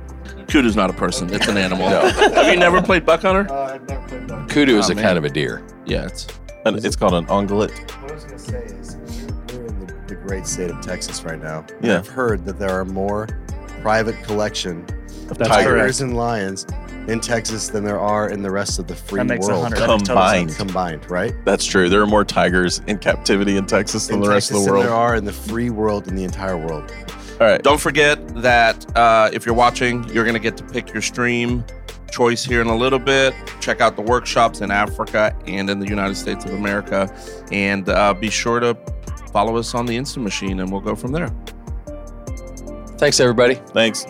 Kudu's not a person. It's an animal. Have you never played buck hunter? Uh, I've never played that. Kudu is Oh, a man. kind of a deer. Yeah, it's And it's called an ungulate. What I was going to say is, we're in the, the great state of Texas right now. Yeah. I've heard that there are more private collection of That's tigers and lions in Texas than there are in the rest of the free That makes world hundred. That makes total Combined. combined, right? That's true. There are more tigers in captivity in Texas than in the rest of the than there are in the free world in the entire world. All right. Don't forget that uh, if you're watching, you're going to get to pick your stream choice here in a little bit. Check out the workshops in Africa and in the United States of America. And uh, be sure to follow us on the Instant Machine, and we'll go from there. Thanks, everybody. Thanks.